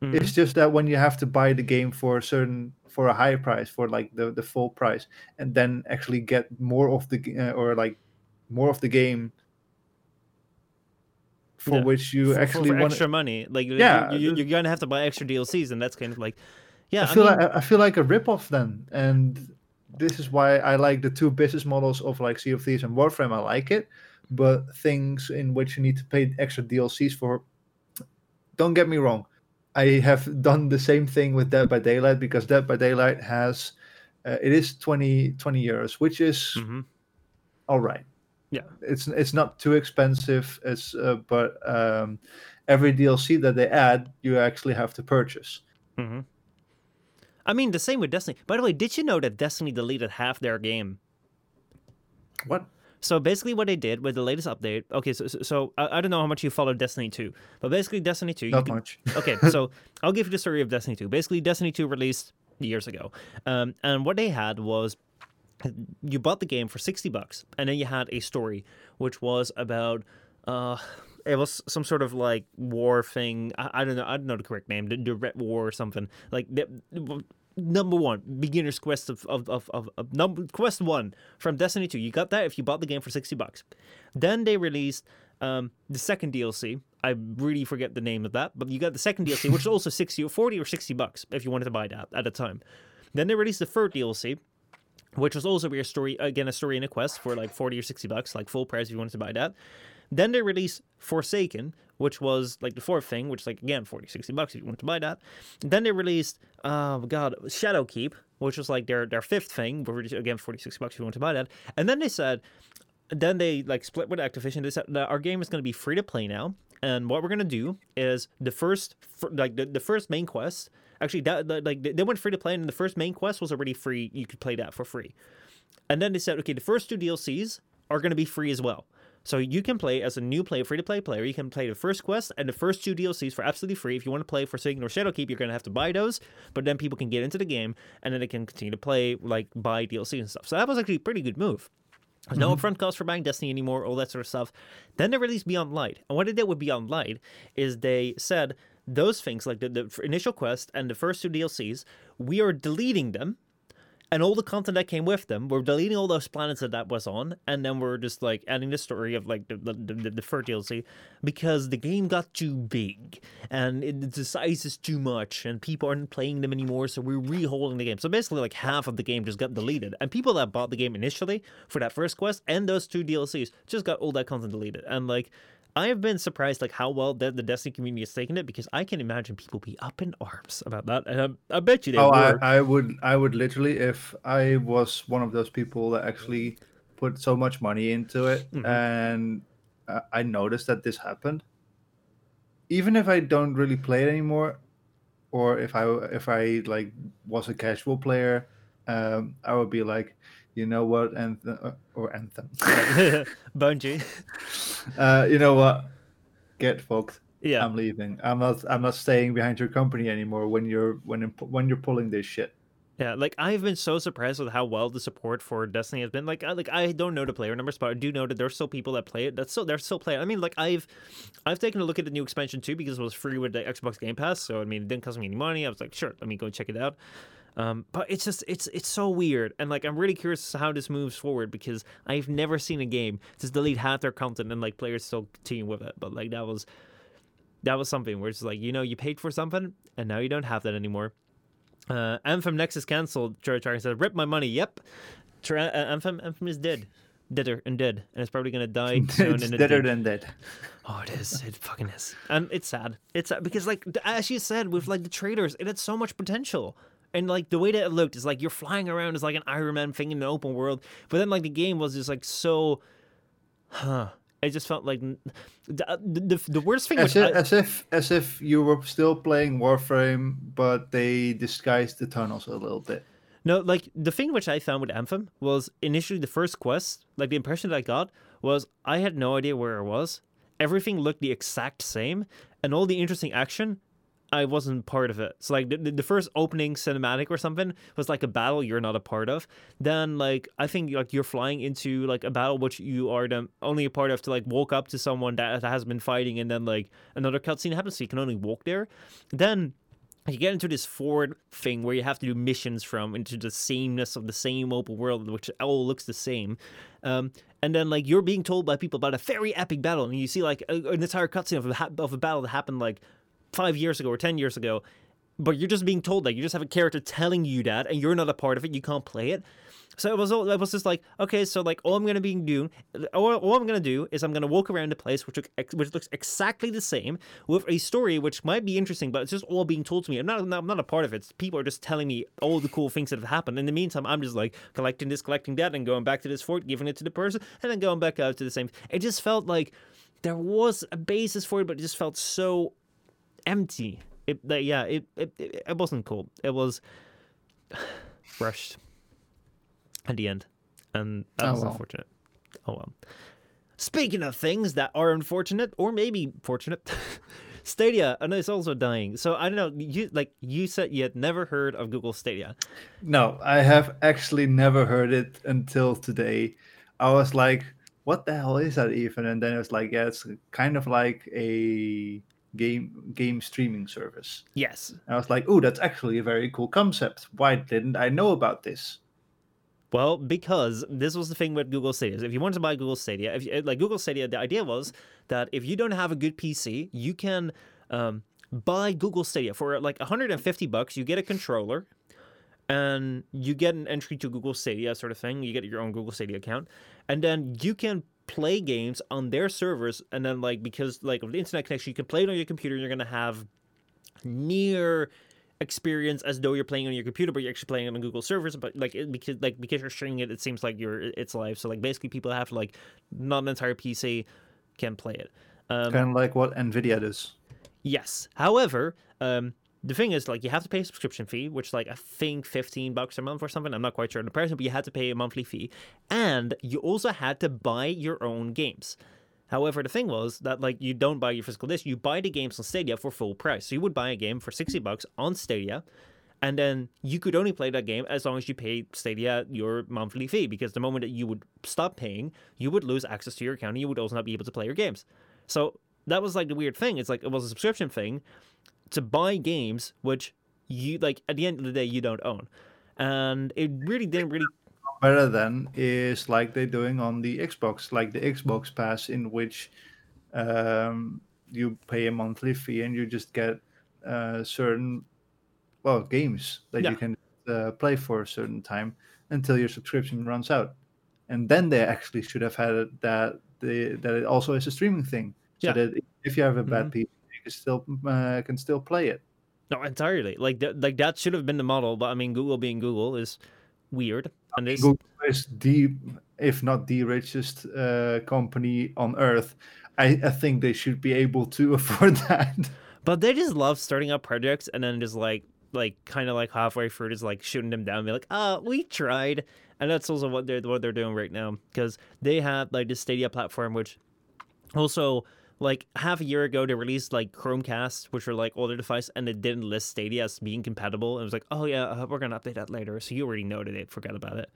Mhm. It's just that when you have to buy the game for a certain for a high price, for like the the full price, and then actually get more of the uh, or like more of the game for Yeah. which you For- actually for want. extra money. Like, Yeah, you, you, are going to have to buy extra DLCs, and that's kind of like, yeah, I feel mean, like I feel like a ripoff then, and this is why I like the two business models of like Sea of Thieves and Warframe. I like it, but things in which you need to pay extra DLCs for. Don't get me wrong, I have done the same thing with Dead by Daylight because Dead by Daylight has uh, it is 20, 20 euros, which is mhm. all right. Yeah. it's it's not too expensive. It's uh, but um, every DLC that they add, you actually have to purchase. hmm I mean, the same with Destiny. By the way, did you know that Destiny deleted half their game? What? So basically, what they did with the latest update. Okay, so so, so I, I don't know how much you follow Destiny 2, but basically, Destiny 2. Not can- much. okay, so I'll give you the story of Destiny 2. Basically, Destiny 2 released years ago, um, and what they had was you bought the game for 60 bucks, and then you had a story which was about. Uh, it was some sort of like war thing. I, I don't know. I don't know the correct name. The, the Red War or something. Like the, number one beginner's quest of of, of, of, of number quest one from Destiny 2. You got that if you bought the game for 60 bucks. Then they released um, the second DLC. I really forget the name of that, but you got the second DLC, which is also 60 or 40 or 60 bucks if you wanted to buy that at the time. Then they released the third DLC, which was also a story again a story in a quest for like 40 or 60 bucks, like full price if you wanted to buy that. Then they released Forsaken, which was like the fourth thing, which is like again 40, 60 bucks if you want to buy that. Then they released oh god, Shadowkeep, which was like their their fifth thing, which again 40, 60 bucks if you want to buy that. And then they said then they like split with Activision. They said that our game is going to be free to play now, and what we're going to do is the first, like the, the first main quest. Actually, that like they went free to play, and the first main quest was already free. You could play that for free. And then they said, okay, the first two DLCs are going to be free as well. So you can play as a new player, free to play player. You can play the first quest and the first two DLCs for absolutely free. If you want to play Forsaken or Shadowkeep, you're going to have to buy those. But then people can get into the game and then they can continue to play, like buy DLC and stuff. So that was actually a pretty good move. There's no mm-hmm. upfront cost for buying Destiny anymore, all that sort of stuff. Then they released Beyond Light. And what they did with Beyond Light is they said those things, like the, the initial quest and the first two DLCs, we are deleting them and all the content that came with them. We're deleting all those planets that that was on, and then we're just like adding the story of like the the, the, the first DLC because the game got too big and it, the size is too much, and people aren't playing them anymore. So we're reholding the game. So basically, like half of the game just got deleted, and people that bought the game initially for that first quest and those two DLCs just got all that content deleted, and like. I have been surprised, like how well the, the Destiny community has taken it, because I can imagine people be up in arms about that, and I, I bet you they Oh, I, were. I would, I would literally, if I was one of those people that actually put so much money into it, Mhm. and I noticed that this happened, even if I don't really play it anymore, or if I if I like was a casual player, um, I would be like, you know what, anthem or anthem, Bungie. uh, you know what, get fucked. Yeah. I'm leaving. I'm not. I'm not staying behind your company anymore when you're when when you're pulling this shit. Yeah, like I've been so surprised with how well the support for Destiny has been. Like, I, like I don't know the player numbers, but I do know that there's still people that play it. That's still they're still playing. I mean, like I've I've taken a look at the new expansion too because it was free with the Xbox Game Pass. So I mean, it didn't cost me any money. I was like, sure, let me go check it out. Um, but it's just it's it's so weird, and like I'm really curious how this moves forward because I've never seen a game just delete half their content and like players still continue with it. But like that was that was something where it's like you know you paid for something and now you don't have that anymore. Uh, Anthem Nexus cancelled. George Harkin said, "Rip my money." Yep. Tra- uh, Anthem Anthem is dead, deader and dead, and it's probably gonna die soon. it's deader than dead. Oh, it is. It fucking is. And it's sad. It's sad because, like, as you said, with like the traders, it had so much potential. And like the way that it looked is like you're flying around as like an Iron Man thing in an open world. But then like the game was just like so, huh? It just felt like the uh, the, the, the worst thing. As if, I, as if as if you were still playing Warframe, but they disguised the tunnels a little bit. No, like the thing which I found with Anthem was initially the first quest, like the impression that I got was I had no idea where I was. Everything looked the exact same, and all the interesting action, I wasn't part of it. So like the, the first opening cinematic or something was like a battle you're not a part of. Then like I think like you're flying into like a battle which you are the only a part of to like walk up to someone that has been fighting, and then like another cutscene happens, so you can only walk there. Then you get into this forward thing where you have to do missions from into the sameness of the same open world, which all looks the same. Um, and then like you're being told by people about a very epic battle, and you see like a, an entire cutscene of a, of a battle that happened like five years ago or ten years ago, but you're just being told that you just have a character telling you that, and you're not a part of it. You can't play it. So it was all, it was just like okay, so like all I'm gonna be doing, all, all I'm gonna do is I'm gonna walk around a place which which looks exactly the same with a story which might be interesting, but it's just all being told to me. I'm not, I'm not a part of it. People are just telling me all the cool things that have happened. In the meantime, I'm just like collecting this, collecting that, and going back to this fort, giving it to the person, and then going back out to the same. It just felt like there was a basis for it, but it just felt so empty. It, yeah, it, it it it wasn't cool. It was rushed at the end, and that Oh, was well. unfortunate. Oh well. Speaking of things that are unfortunate, or maybe fortunate, Stadia, and it's also dying. So I don't know. You like you said you had never heard of Google Stadia. No, I have actually never heard it until today. I was like, "What the hell is that even?" And then it was like, "Yeah, it's kind of like a game game streaming service." Yes. And I was like, "Oh, that's actually a very cool concept. Why didn't I know about this?" Well, because this was the thing with Google Stadia. If you wanted to buy Google Stadia, if you, like Google Stadia, the idea was that if you don't have a good PC, you can um, buy Google Stadia for like 150 bucks. You get a controller, and you get an entry to Google Stadia, sort of thing. You get your own Google Stadia account, and then you can play games on their servers. And then, like because like of the internet connection, you can play it on your computer. You're gonna have near experience as though you're playing on your computer, but you're actually playing it on Google servers. But like it, because like because you're streaming it, it seems like you're it's live. So like basically, people have to like not an entire PC can play it. Um, kind of like what Nvidia does. Yes. However, um, the thing is, like, you have to pay a subscription fee, which, is like, I think fifteen bucks a month or something. I'm not quite sure on the price, but you had to pay a monthly fee, and you also had to buy your own games. However, the thing was that like you don't buy your physical disc, you buy the games on Stadia for full price. So you would buy a game for sixty bucks on Stadia, and then you could only play that game as long as you paid Stadia your monthly fee. Because the moment that you would stop paying, you would lose access to your account, and you would also not be able to play your games. So that was like the weird thing. It's like it was a subscription thing to buy games which you like at the end of the day you don't own. and it really didn't really better than is like they're doing on the Xbox, like the Xbox Pass, in which um, you pay a monthly fee and you just get uh, certain well games that Yeah. you can uh, play for a certain time until your subscription runs out, and then they actually should have had it that the that it also is a streaming thing, so Yeah. that if you have a bad Mhm. PC, can still uh, can still play it. no entirely like that like that should have been the model but i mean google being google is weird and this Google is the, if not the richest uh, company on earth. I, I think they should be able to afford that. But they just love starting up projects and then just like like kind of like halfway through just like shooting them down and be like, ah, we tried. And that's also what they're what they're doing right now because they had like the Stadia platform, which also like half a year ago they released like Chromecast, which were like older device, and it didn't list Stadia as being compatible. And it was like, oh yeah, we're gonna update that later. So you already know that they forgot about it.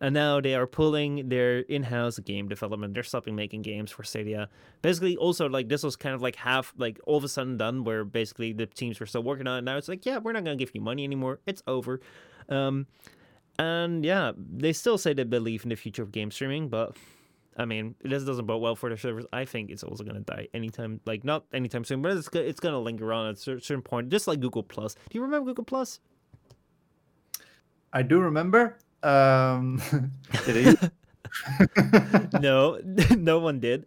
And now they are pulling their in-house game development. They're stopping making games for Stadia. Basically, also like this was kind of like half like all of a sudden done, where basically the teams were still working on it. Now it's like, yeah, we're not gonna give you money anymore. It's over. Um, and yeah, they still say they believe in the future of game streaming, but I mean, this doesn't bode well for the servers. I think it's also gonna die anytime, like not anytime soon, but it's go- it's gonna linger on at a certain point, just like Google Plus. Do you remember Google Plus? I do remember. Um, did you? no, no one did.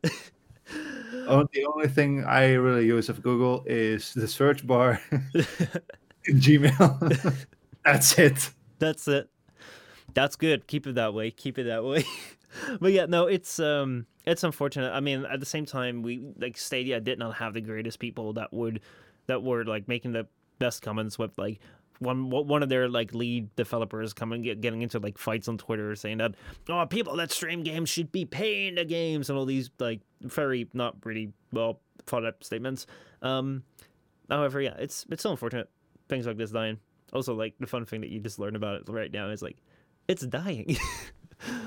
oh, the only thing I really use of Google is the search bar in Gmail. That's it. That's it. That's good. Keep it that way. Keep it that way. but yeah, no, it's um it's unfortunate. I mean, at the same time, we like Stadia did not have the greatest people that would that were like making the best comments with like one one of their like lead developers coming get, getting into like fights on Twitter saying that oh people that stream games should be paying the games and all these like very not really well thought out statements. Um, however, yeah, it's it's so unfortunate things like this dying. Also, like the fun thing that you just learned about it right now is like it's dying.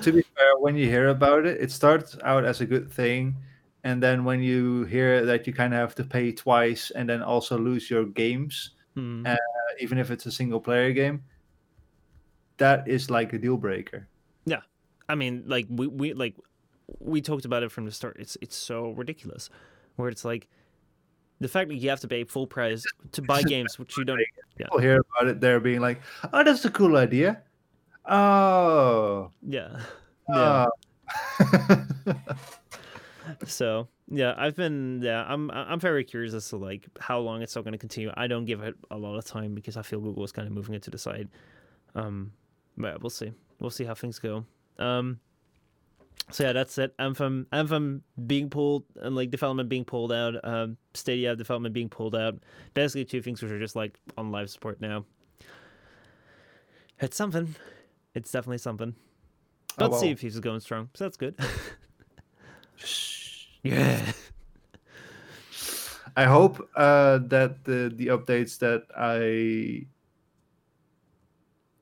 To be fair, when you hear about it, it starts out as a good thing. And then when you hear that you kind of have to pay twice and then also lose your games, Hmm. uh, even if it's a single player game, that is like a deal breaker. Yeah, I mean, like we, we like we talked about it from the start. It's it's so ridiculous, where it's like the fact that you have to pay full price to buy games which you don't. People hear about it, they're being like, "Oh, that's a cool idea." Oh, Yeah, yeah. oh. So yeah, I've been yeah, I'm I'm very curious as to like how long it's still going to continue. I don't give it a lot of time because I feel Google is kind of moving it to the side. Um, but we'll see. We'll see how things go. Um, so yeah, that's it. Anthem, Anthem being pulled and like development being pulled out. Um, Stadia development being pulled out. Basically, two things which are just like on live support now. It's something. It's definitely something. Oh, But Sea well. of Thieves is going strong, so that's good. yeah. I hope uh, that the the updates that I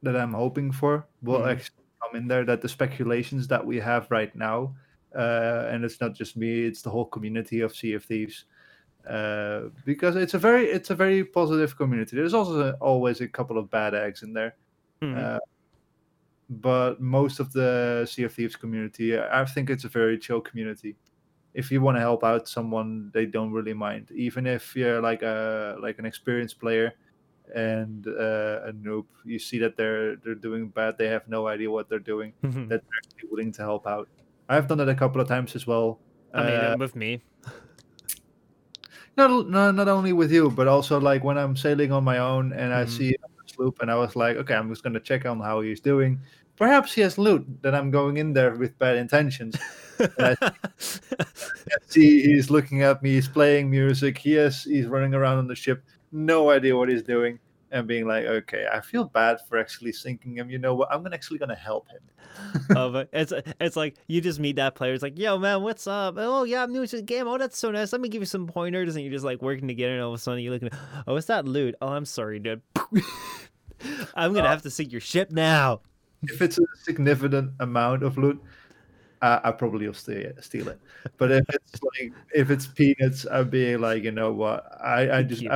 that I'm hoping for will Mhm. actually come in there. That the speculations that we have right now, uh, and it's not just me; it's the whole community of Sea of Thieves, uh, because it's a very it's a very positive community. There's also always a couple of bad eggs in there, Mhm. But most of the Sea of Thieves community, I think it's a very chill community. If you want to help out someone, they don't really mind. Even if you're like a like an experienced player and uh, a noob, you see that they're they're doing bad. They have no idea what they're doing. Mhm. That they're actually willing to help out. I've done it a couple of times as well. I mean, Uh, with me. not, not not only with you, but also like when I'm sailing on my own and I Mhm. see a sloop, and I was like, okay, I'm just gonna check on how he's doing. Perhaps he has loot. Then I'm going in there with bad intentions. I see he's looking at me. He's playing music. He has he's running around on the ship. No idea what he's doing, and being like, okay, I feel bad for actually sinking him. You know what? I'm actually gonna help him. it. It's it's like you just meet that player. It's like, yo, man, what's up? Oh yeah, I'm new to the game. Oh, that's so nice. Let me give you some pointers, and you're just like working together, and all of a sudden you're looking. Oh, it's that loot. Oh, I'm sorry, dude. I'm gonna have to sink your ship now. if it's a significant amount of loot, uh, I probably will steal steal it. But if it's like if it's peanuts, I'd be like, you know what? I I just I.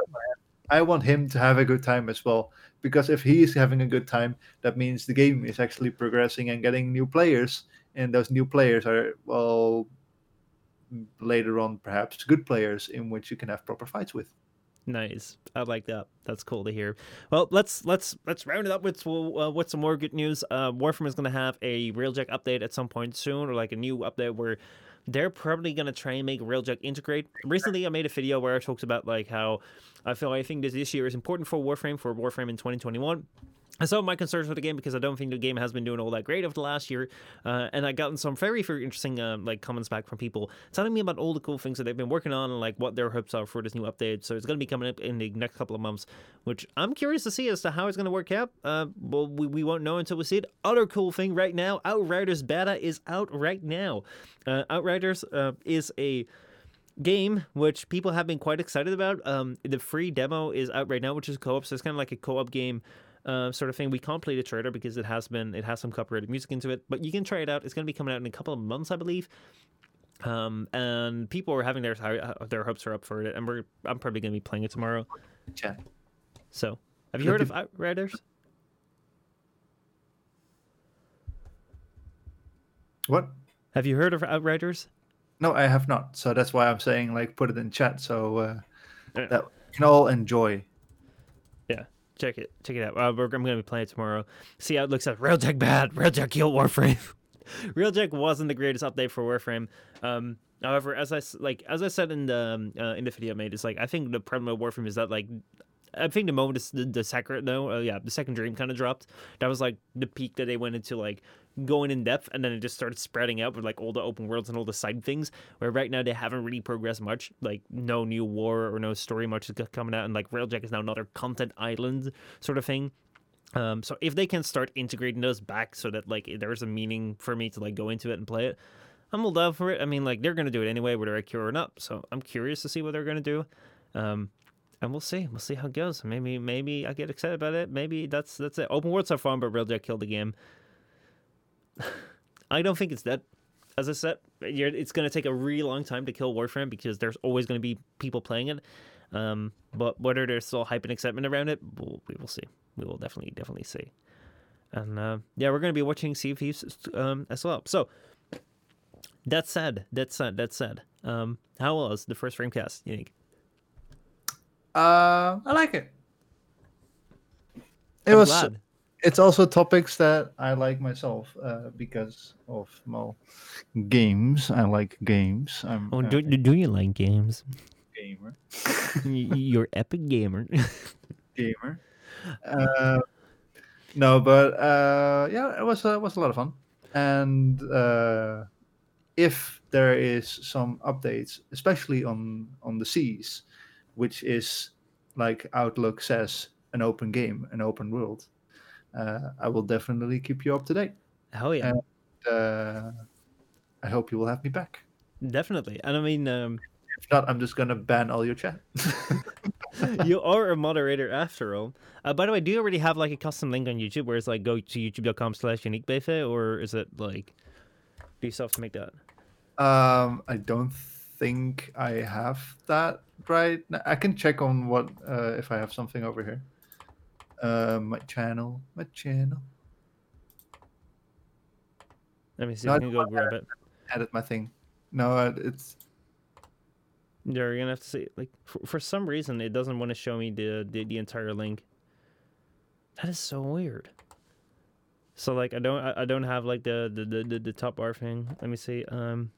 I want him to have a good time as well. Because if he's having a good time, that means the game is actually progressing and getting new players, and those new players are well later on perhaps good players in which you can have proper fights with. Nice. I like that. That's cool to hear. Well, let's let's let's round it up with uh, with some more good news. Uh, Warframe is going to have a Railjack update at some point soon, or like a new update where they're probably going to try and make Railjack integrate. Recently, I made a video where I talked about like how I feel I think this issue is important for Warframe for Warframe in 2021. Some of my concerns with the game because I don't think the game has been doing all that great over the last year, uh, and I've gotten some very very interesting uh, like comments back from people telling me about all the cool things that they've been working on and like what their hopes are for this new update. So it's going to be coming up in the next couple of months, which I'm curious to see as to how it's going to work out. Uh, well, we, we won't know until we see it. Other cool thing right now, Outriders beta is out right now. Uh, Outriders uh, is a game which people have been quite excited about. Um, the free demo is out right now, which is co-op, so it's kind of like a co-op game uh, sort of thing. We can't play the trailer because it has been it has some copyrighted music into it, but you can try it out. It's going to be coming out in a couple of months, I believe. Um, and people are having their their hopes are up for it, and we're I'm probably going to be playing it tomorrow. Yeah. So, have you heard of Outriders? What? Have you heard of Outriders? No, I have not. So that's why I'm saying like put it in chat so uh, yeah. that we can all enjoy. Yeah check it, check it out. Uh, I'm gonna be playing it tomorrow. See how it looks at Railjack bad. Railjack killed Warframe. Railjack wasn't the greatest update for Warframe. Um, however, as I like as I said in the um, uh, in the video I made, it's like I think the problem with Warframe is that like I think the moment the, the second no uh, yeah the second dream kind of dropped. That was like the peak that they went into like going in depth, and then it just started spreading out with like all the open worlds and all the side things. Where right now they haven't really progressed much. Like no new war or no story much is coming out, and like Railjack is now another content island sort of thing. Um, so if they can start integrating those back so that like there's a meaning for me to like go into it and play it, I'm all down for it. I mean, like they're gonna do it anyway, whether I cure or not. So I'm curious to see what they're gonna do. Um, and we'll see. We'll see how it goes. Maybe, maybe I get excited about it. Maybe that's that's it. Open worlds are fun, but Railjack killed the game. I don't think it's that. As I said, it's going to take a really long time to kill Warframe because there's always going to be people playing it. Um, but whether there's still hype and excitement around it, we'll, we will see. We will definitely, definitely see. And uh, yeah, we're going to be watching Sea of Thieves um, as well. So that said, that said, that said, um, how was the first Framecast, Yannick? Uh, I like it. It I'm was. Glad it's also topics that I like myself uh, because of well, games. I like games. I'm, oh, do, uh, do you like games? Gamer. You're epic gamer. gamer. Uh, no, but uh, yeah, it was uh, was a lot of fun. And uh, if there is some updates, especially on on the seas, which is like Outlook says, an open game, an open world uh, I will definitely keep you up to date. Hell yeah! And, uh, I hope you will have me back. Definitely, and I mean, um... if not, I'm just gonna ban all your chat. you are a moderator after all. Uh, by the way, do you already have like a custom link on YouTube where it's like go to youtube.com slash uniquebefe or is it like do you still have to make that? Um, I don't think I have that right. Now. I can check on what uh, if I have something over here. Uh, my channel, my channel. Let me see no, I can go grab it. Edit my thing. No, it's. You're gonna have to see. Like for, for some reason, it doesn't want to show me the, the the entire link. That is so weird. So like I don't I, don't have like the the, the the top bar thing. Let me see. Um.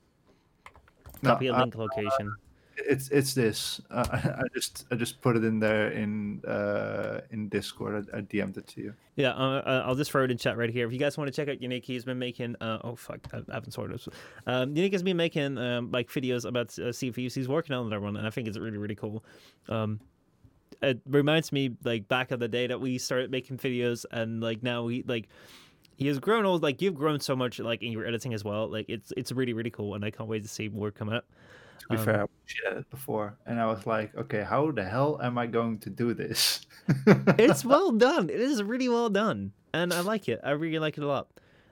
Copy no, a link uh, location it's it's this. Uh, I just I just put it in there in uh, in Discord. I, I DM'd it to you. Yeah, uh, uh, I'll just throw it in chat right here. If you guys want to check out Yannick, he's been making. Uh, oh fuck, I, I haven't sorted this. Um, Yannick has been making um, like videos about uh, CFUs. He's working on another one, and I think it's really really cool. Um, it reminds me like back of the day that we started making videos, and like now we like he has grown old. Like you've grown so much, like in your editing as well. Like it's it's really really cool, and I can't wait to see more come up. To be um, fair, I watched it before, and I was like, okay, how the hell am I going to do this? it's well done. It is really well done, and I like it. I really like it a lot.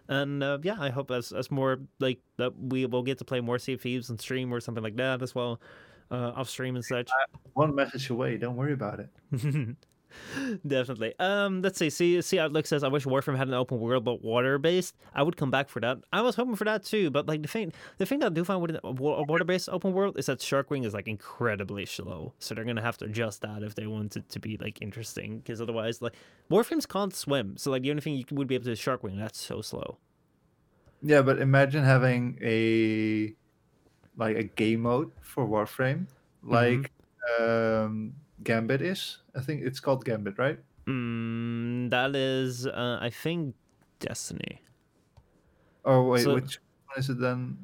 And uh, yeah, I hope as as more like that we will get to play more Sea of Thieves and stream or something like that as well. uh, off stream and such. One message away. Don't worry about it. Definitely. Um, let's see. See, see. Outlook says, "I wish Warframe had an open world, but water based. I would come back for that. I was hoping for that too. But like the thing, the thing that I do find with a water based open world is that Sharkwing is like incredibly slow. So they're gonna have to adjust that if they want it to be like interesting. Because otherwise, like Warframes can't swim. So like the only thing you would be able to is Sharkwing. That's so slow. Yeah, but imagine having a like a game mode for Warframe, like um, Gambit is. I think it's called Gambit, right? Mm, that is, uh, I think, Destiny. Oh wait, So- which one is it then?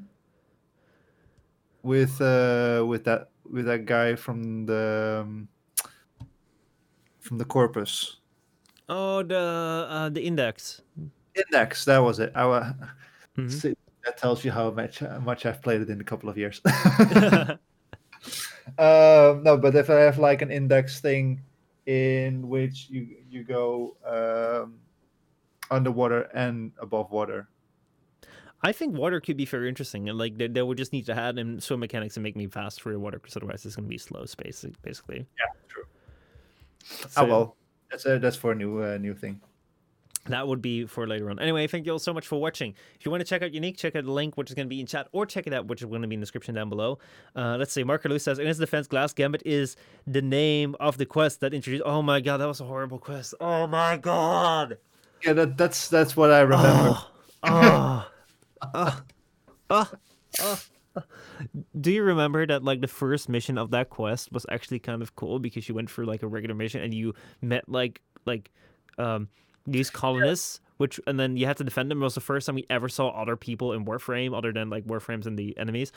With uh, with that with that guy from the um, from the corpus Oh, the uh, the index. index. That was it. I, Mhm. see, that tells you how much how much I've played it in a couple of years. um, no, but if I have like an index thing in which you you go um, underwater and above water, I think water could be very interesting, and like they, they would just need to add in swim mechanics and make me fast through the water, because otherwise it's going to be slow space, basically. Yeah, true. So oh well, that's a, that's for a new uh, new thing. That would be for later on. Anyway, thank you all so much for watching. If you want to check out Yannick, check out the link, which is going to be in chat, or check it out, which is going to be in the description down below. Uh, let's see. Marker Lou says, in his defense, Glast Gambit is the name of the quest that introduced. Oh my god, that was a horrible quest. Oh my god. Yeah, that, that's that's what I remember. Oh. Oh. Oh. Oh. Oh. Do you remember that like the first mission of that quest was actually kind of cool because you went through like a regular mission and you met like like um these colonists which and then you had to defend them. It was the first time we ever saw other people in Warframe other than like Warframes and the enemies.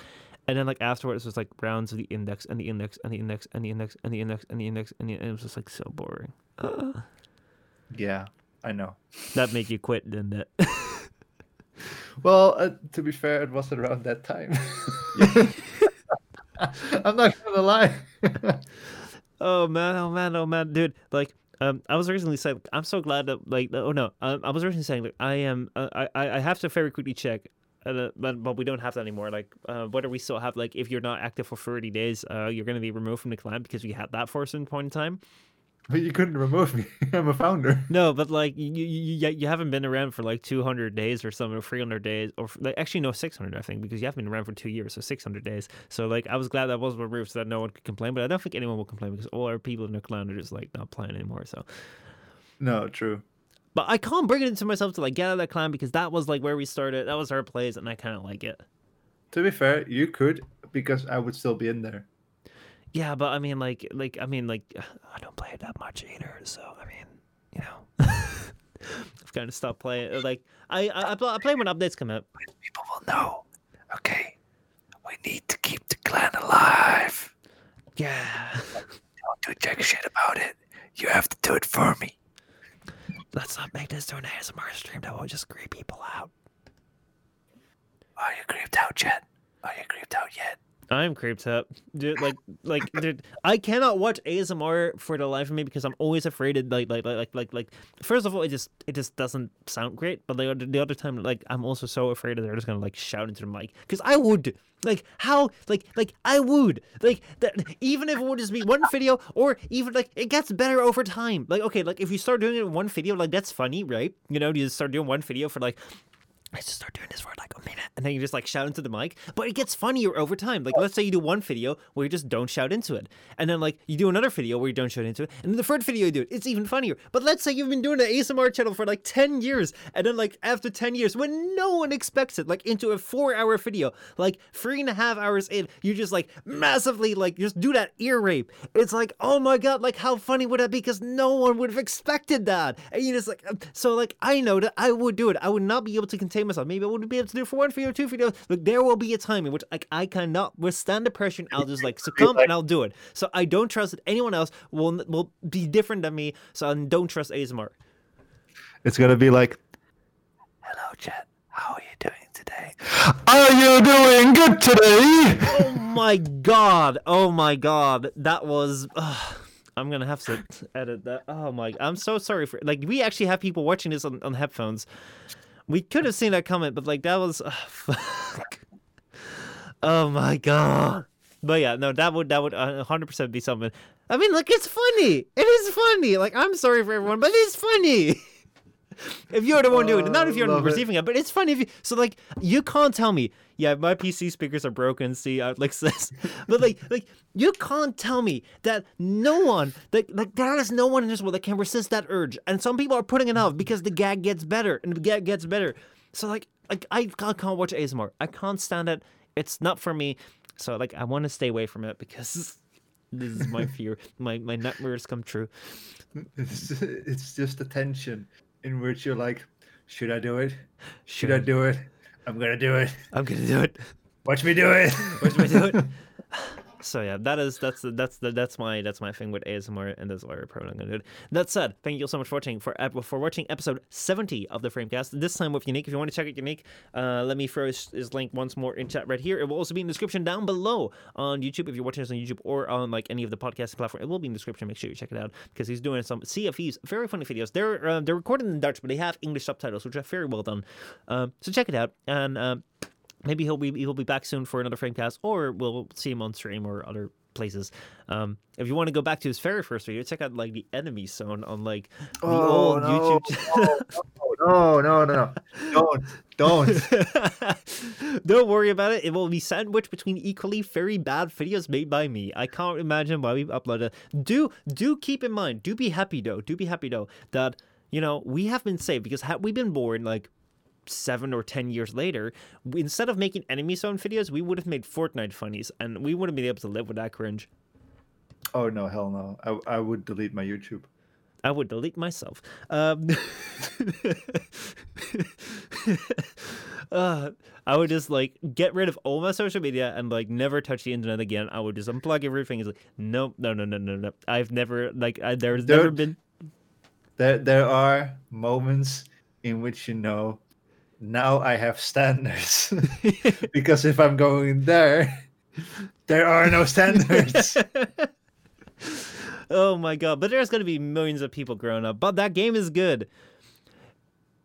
And then like afterwards it was like rounds of the index and the index and the index and the index and the index and the index and, the, and it was just like so boring. Ugh. Yeah, I know. that made you quit, didn't it? Well, uh, to be fair, it was around that time. I'm not gonna lie. Oh man, oh man, oh man, dude! Like, um, I was originally saying, I'm so glad that, like, oh no, um, I was originally saying, like, I am, uh, I, I I have to very quickly check, uh, but but we don't have that anymore. Like, uh, whether we still have, like, if you're not active for 30 days, uh, you're gonna be removed from the clan because we had that for certain point in time. But you couldn't remove me. I'm a founder. No, but like, you you you, you haven't been around for like 200 days or something, or 300 days, or like actually no 600, I think, because you haven't been around for two years, so 600 days. So like, I was glad that was removed so that no one could complain, but I don't think anyone will complain because all our people in the clan are just like not playing anymore. So. No, true. But I can't bring it into myself to like get out of that clan because that was like where we started. That was our plays, and I kind of like it. To be fair, you could because I would still be in there. Yeah, but I mean, like, like I mean, like, I don't play it that much either. So I mean, you know, I've kind of stopped playing. Uh, like, I I, I play, I play when updates come out. People will know. Okay, we need to keep the clan alive. Yeah, Don't do jack shit about it. You have to do it for me. let's not make this to an ASMR stream that will just creep people out. Are you creeped out yet? Are you creeped out yet? I'm creeped up, dude. Like, like, dude, I cannot watch ASMR for the life of me because I'm always afraid. Like, like, like, like, like, like. First of all, it just, it just doesn't sound great. But the other, the other time, like, I'm also so afraid that they're just gonna like shout into the mic because I would, like, how, like, like, I would, like, that. Even if it would just be one video, or even like, it gets better over time. Like, okay, like if you start doing it in one video, like that's funny, right? You know, you just start doing one video for like let's just start doing this for like a minute and then you just like shout into the mic but it gets funnier over time. Like let's say you do one video where you just don't shout into it and then like you do another video where you don't shout into it and then the third video you do it it's even funnier. But let's say you've been doing an asmr channel for like 10 years and then like after 10 years when no one expects it like into a four hour video like three and a half hours in you just like massively like just do that ear rape. It's like oh my god like how funny would that be? Because no one would have expected that. And you just like so like i know that i would do it. I would not be able to contain myself maybe i wouldn't be able to do it for one video two videos look there will be a time in which like i cannot withstand the pressure and i'll just like succumb and i'll do it so i don't trust that anyone else will will be different than me so i don't trust asmr It's gonna be like, "Hello, Chet. How are you doing today? Are you doing good today?" oh my god oh my god that was ugh. i'm gonna have to edit that oh my i'm so sorry for like we actually have people watching this on, on headphones we could have seen that comment but like that was ugh, fuck. oh my god but yeah, no, that would that would uh, hundred percent be something. I mean, like it's funny. It is funny. Like I'm sorry for everyone, but it's funny. if you're the one doing it, not if you're love it. receiving it. but it's funny if you. So like, you can't tell me, yeah, my PC speakers are broken. See, out like this, but like, like you can't tell me that no one, like, like there is no one in this world that can resist that urge, and some people are putting it off because the gag gets better and the gag gets better. So like, like I can't, can't watch ASMR. I can't stand it. It's not for me. So like, I want to stay away from it because. This is my fear. My my nightmares come true. It's, it's just a tension in which you're like, should I do it? Should I do it? I'm gonna do it. I'm gonna do it. Watch me do it. Watch me do it. So yeah, that is that's that's that's my that's my thing with ASMR, and that's why I'm probably not gonna do it. That said, thank you so much for watching for for watching episode 70 of the Framecast. This time with Yannick. If you want to check out Yannick, uh, let me throw his, his link once more in chat right here. It will also be in the description down below on YouTube if you're watching this on YouTube or on like any of the podcasting platform. It will be in the description. Make sure you check it out because he's doing some CFEs, very funny videos. They're uh, they're recorded in Dutch, but they have English subtitles, which are very well done. Um, so check it out and. Um, maybe he'll be he'll be back soon for another framecast, or we'll see him on stream or other places. Um, if you want to go back to his very first video, check out like the enemy zone on like the Oh, old no. YouTube. no, no, no, no. Don't, don't. Don't worry about it. It will be sandwiched between equally very bad videos made by me. I can't imagine why we've uploaded. Do do keep in mind. Do be happy though. Do be happy though that you know we have been saved because had we been born like seven or ten years later, instead of making enemy zone videos, we would have made Fortnite funnies, and we wouldn't been able to live with that cringe. Oh no, hell no. I, I would delete my YouTube. I would delete myself. Um, uh, I would just like get rid of all my social media and like never touch the internet again. I would just unplug everything. It's like, nope, no, no, no, no, no. I've never like I, there's never been. There, there are moments in which you know, now I have standards. because if I'm going there, there are no standards. oh my god! But there's gonna be millions of people growing up. But that game is good.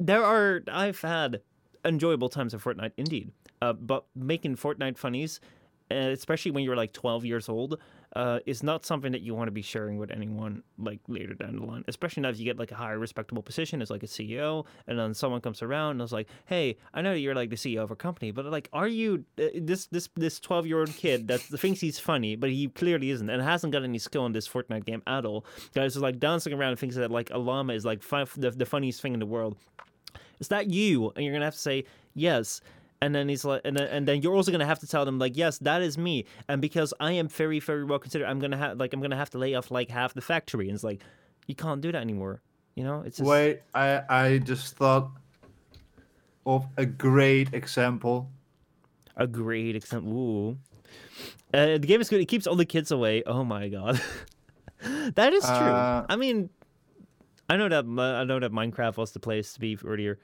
There are I've had enjoyable times of Fortnite, indeed. Uh, but making Fortnite funnies, especially when you're like 12 years old, uh, is not something that you want to be sharing with anyone like later down the line. Especially now if you get like a higher respectable position as like a CEO, and then someone comes around and is like, "Hey, I know you're like the CEO of a company, but like, are you uh, this this this 12 year old kid that thinks he's funny, but he clearly isn't, and hasn't got any skill in this Fortnite game at all? Guys is like dancing around and thinks that like a llama is like fi- the, the funniest thing in the world." is that you? And you're gonna have to say yes. And then he's like, and then, and then you're also gonna have to tell them like, yes, that is me. And because I am very, very well considered, I'm gonna have like, I'm gonna have to lay off like half the factory. And it's like, you can't do that anymore. You know, it's just, Wait, I, I just thought of a great example. a great example. Ooh. Uh, the game is good. It keeps all the kids away. Oh my god, that is true. Uh, I mean, I know that I know that Minecraft was the place to be earlier,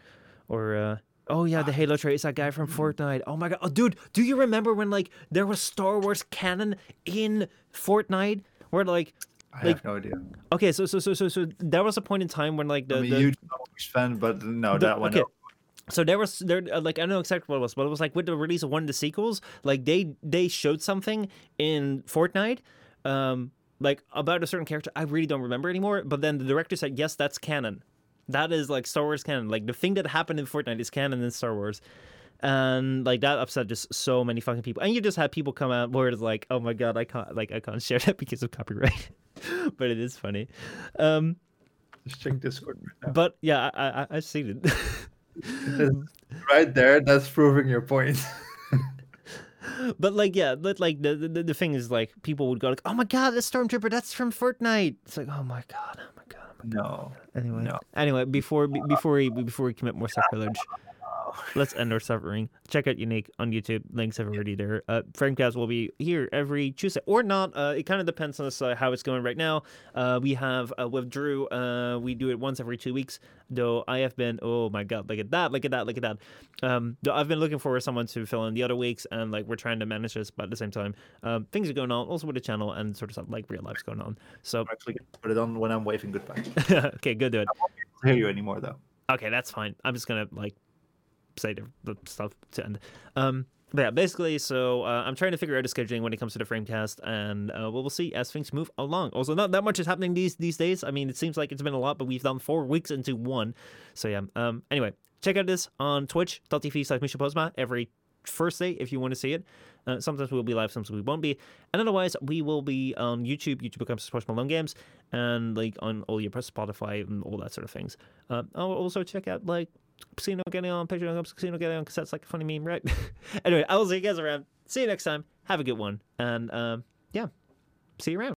or uh, oh yeah, the Halo trait is that guy from Fortnite. Oh my god, oh, dude, do you remember when like there was Star Wars canon in Fortnite where like I Like- have no idea. okay, so so so so so there was a point in time when like the, I'm a the huge Star Wars fan, but no, The- that one. okay. no. so there was there uh, like I don't know exactly what it was, but it was like with the release of one of the sequels, like they they showed something in Fortnite, um, like about a certain character. I really don't remember anymore. But then the director said, "Yes, that's canon. That is like Star Wars canon. Like the thing that happened in Fortnite is canon in Star Wars." And like that upset just so many fucking people. And you just had people come out where it's like, "Oh my god, I can't like I can't share that because of copyright." but it is funny. Um, Just check Discord right now. but yeah, I I, I seen it. right there, that's proving your point. But like, yeah, but like the, the the thing is like people would go like, "Oh my god, that's Stormtrooper, that's from Fortnite." It's like, "Oh my god, no. Anyway, No. anyway, before before we before we commit more sacrilege, let's end our suffering. Check out Yannick on YouTube. Links are already there. Uh, Framecast will be here every Tuesday or not. Uh, it kind of depends on us, uh, how it's going right now. Uh, we have uh, with Drew. Uh, we do it once every two weeks. Though I have been. Oh my god! Look at that! Look at that! Look at that! Um, though I've been looking for someone to fill in the other weeks, and like we're trying to manage this, but at the same time, um, things are going on also with the channel and sort of stuff like real life's going on. So I'm actually put it on when I'm waving goodbye. okay, good, do it. I hear you anymore though. Okay, that's fine. I'm just gonna like say the, the stuff to end. Um, But yeah, basically, so uh, I'm trying to figure out a scheduling when it comes to the Framecast, and uh, we'll, see as things move along. Also, not that much is happening these these days. I mean, it seems like it's been a lot, but we've done four weeks into one. So yeah. Um. Anyway, check out this on twitch.tv slash Michel Postma every Thursday if you want to see it. Uh, sometimes we'll be live, sometimes we won't be. And otherwise, we will be on YouTube, YouTube becomes Post Malone Games, and like on all your Spotify and all that sort of things. Uh, I'll also check out like Casino getting on Patreon, Casino getting on cassettes like a funny meme, right? anyway, I will see you guys around. See you next time. Have a good one. And um, yeah, see you around.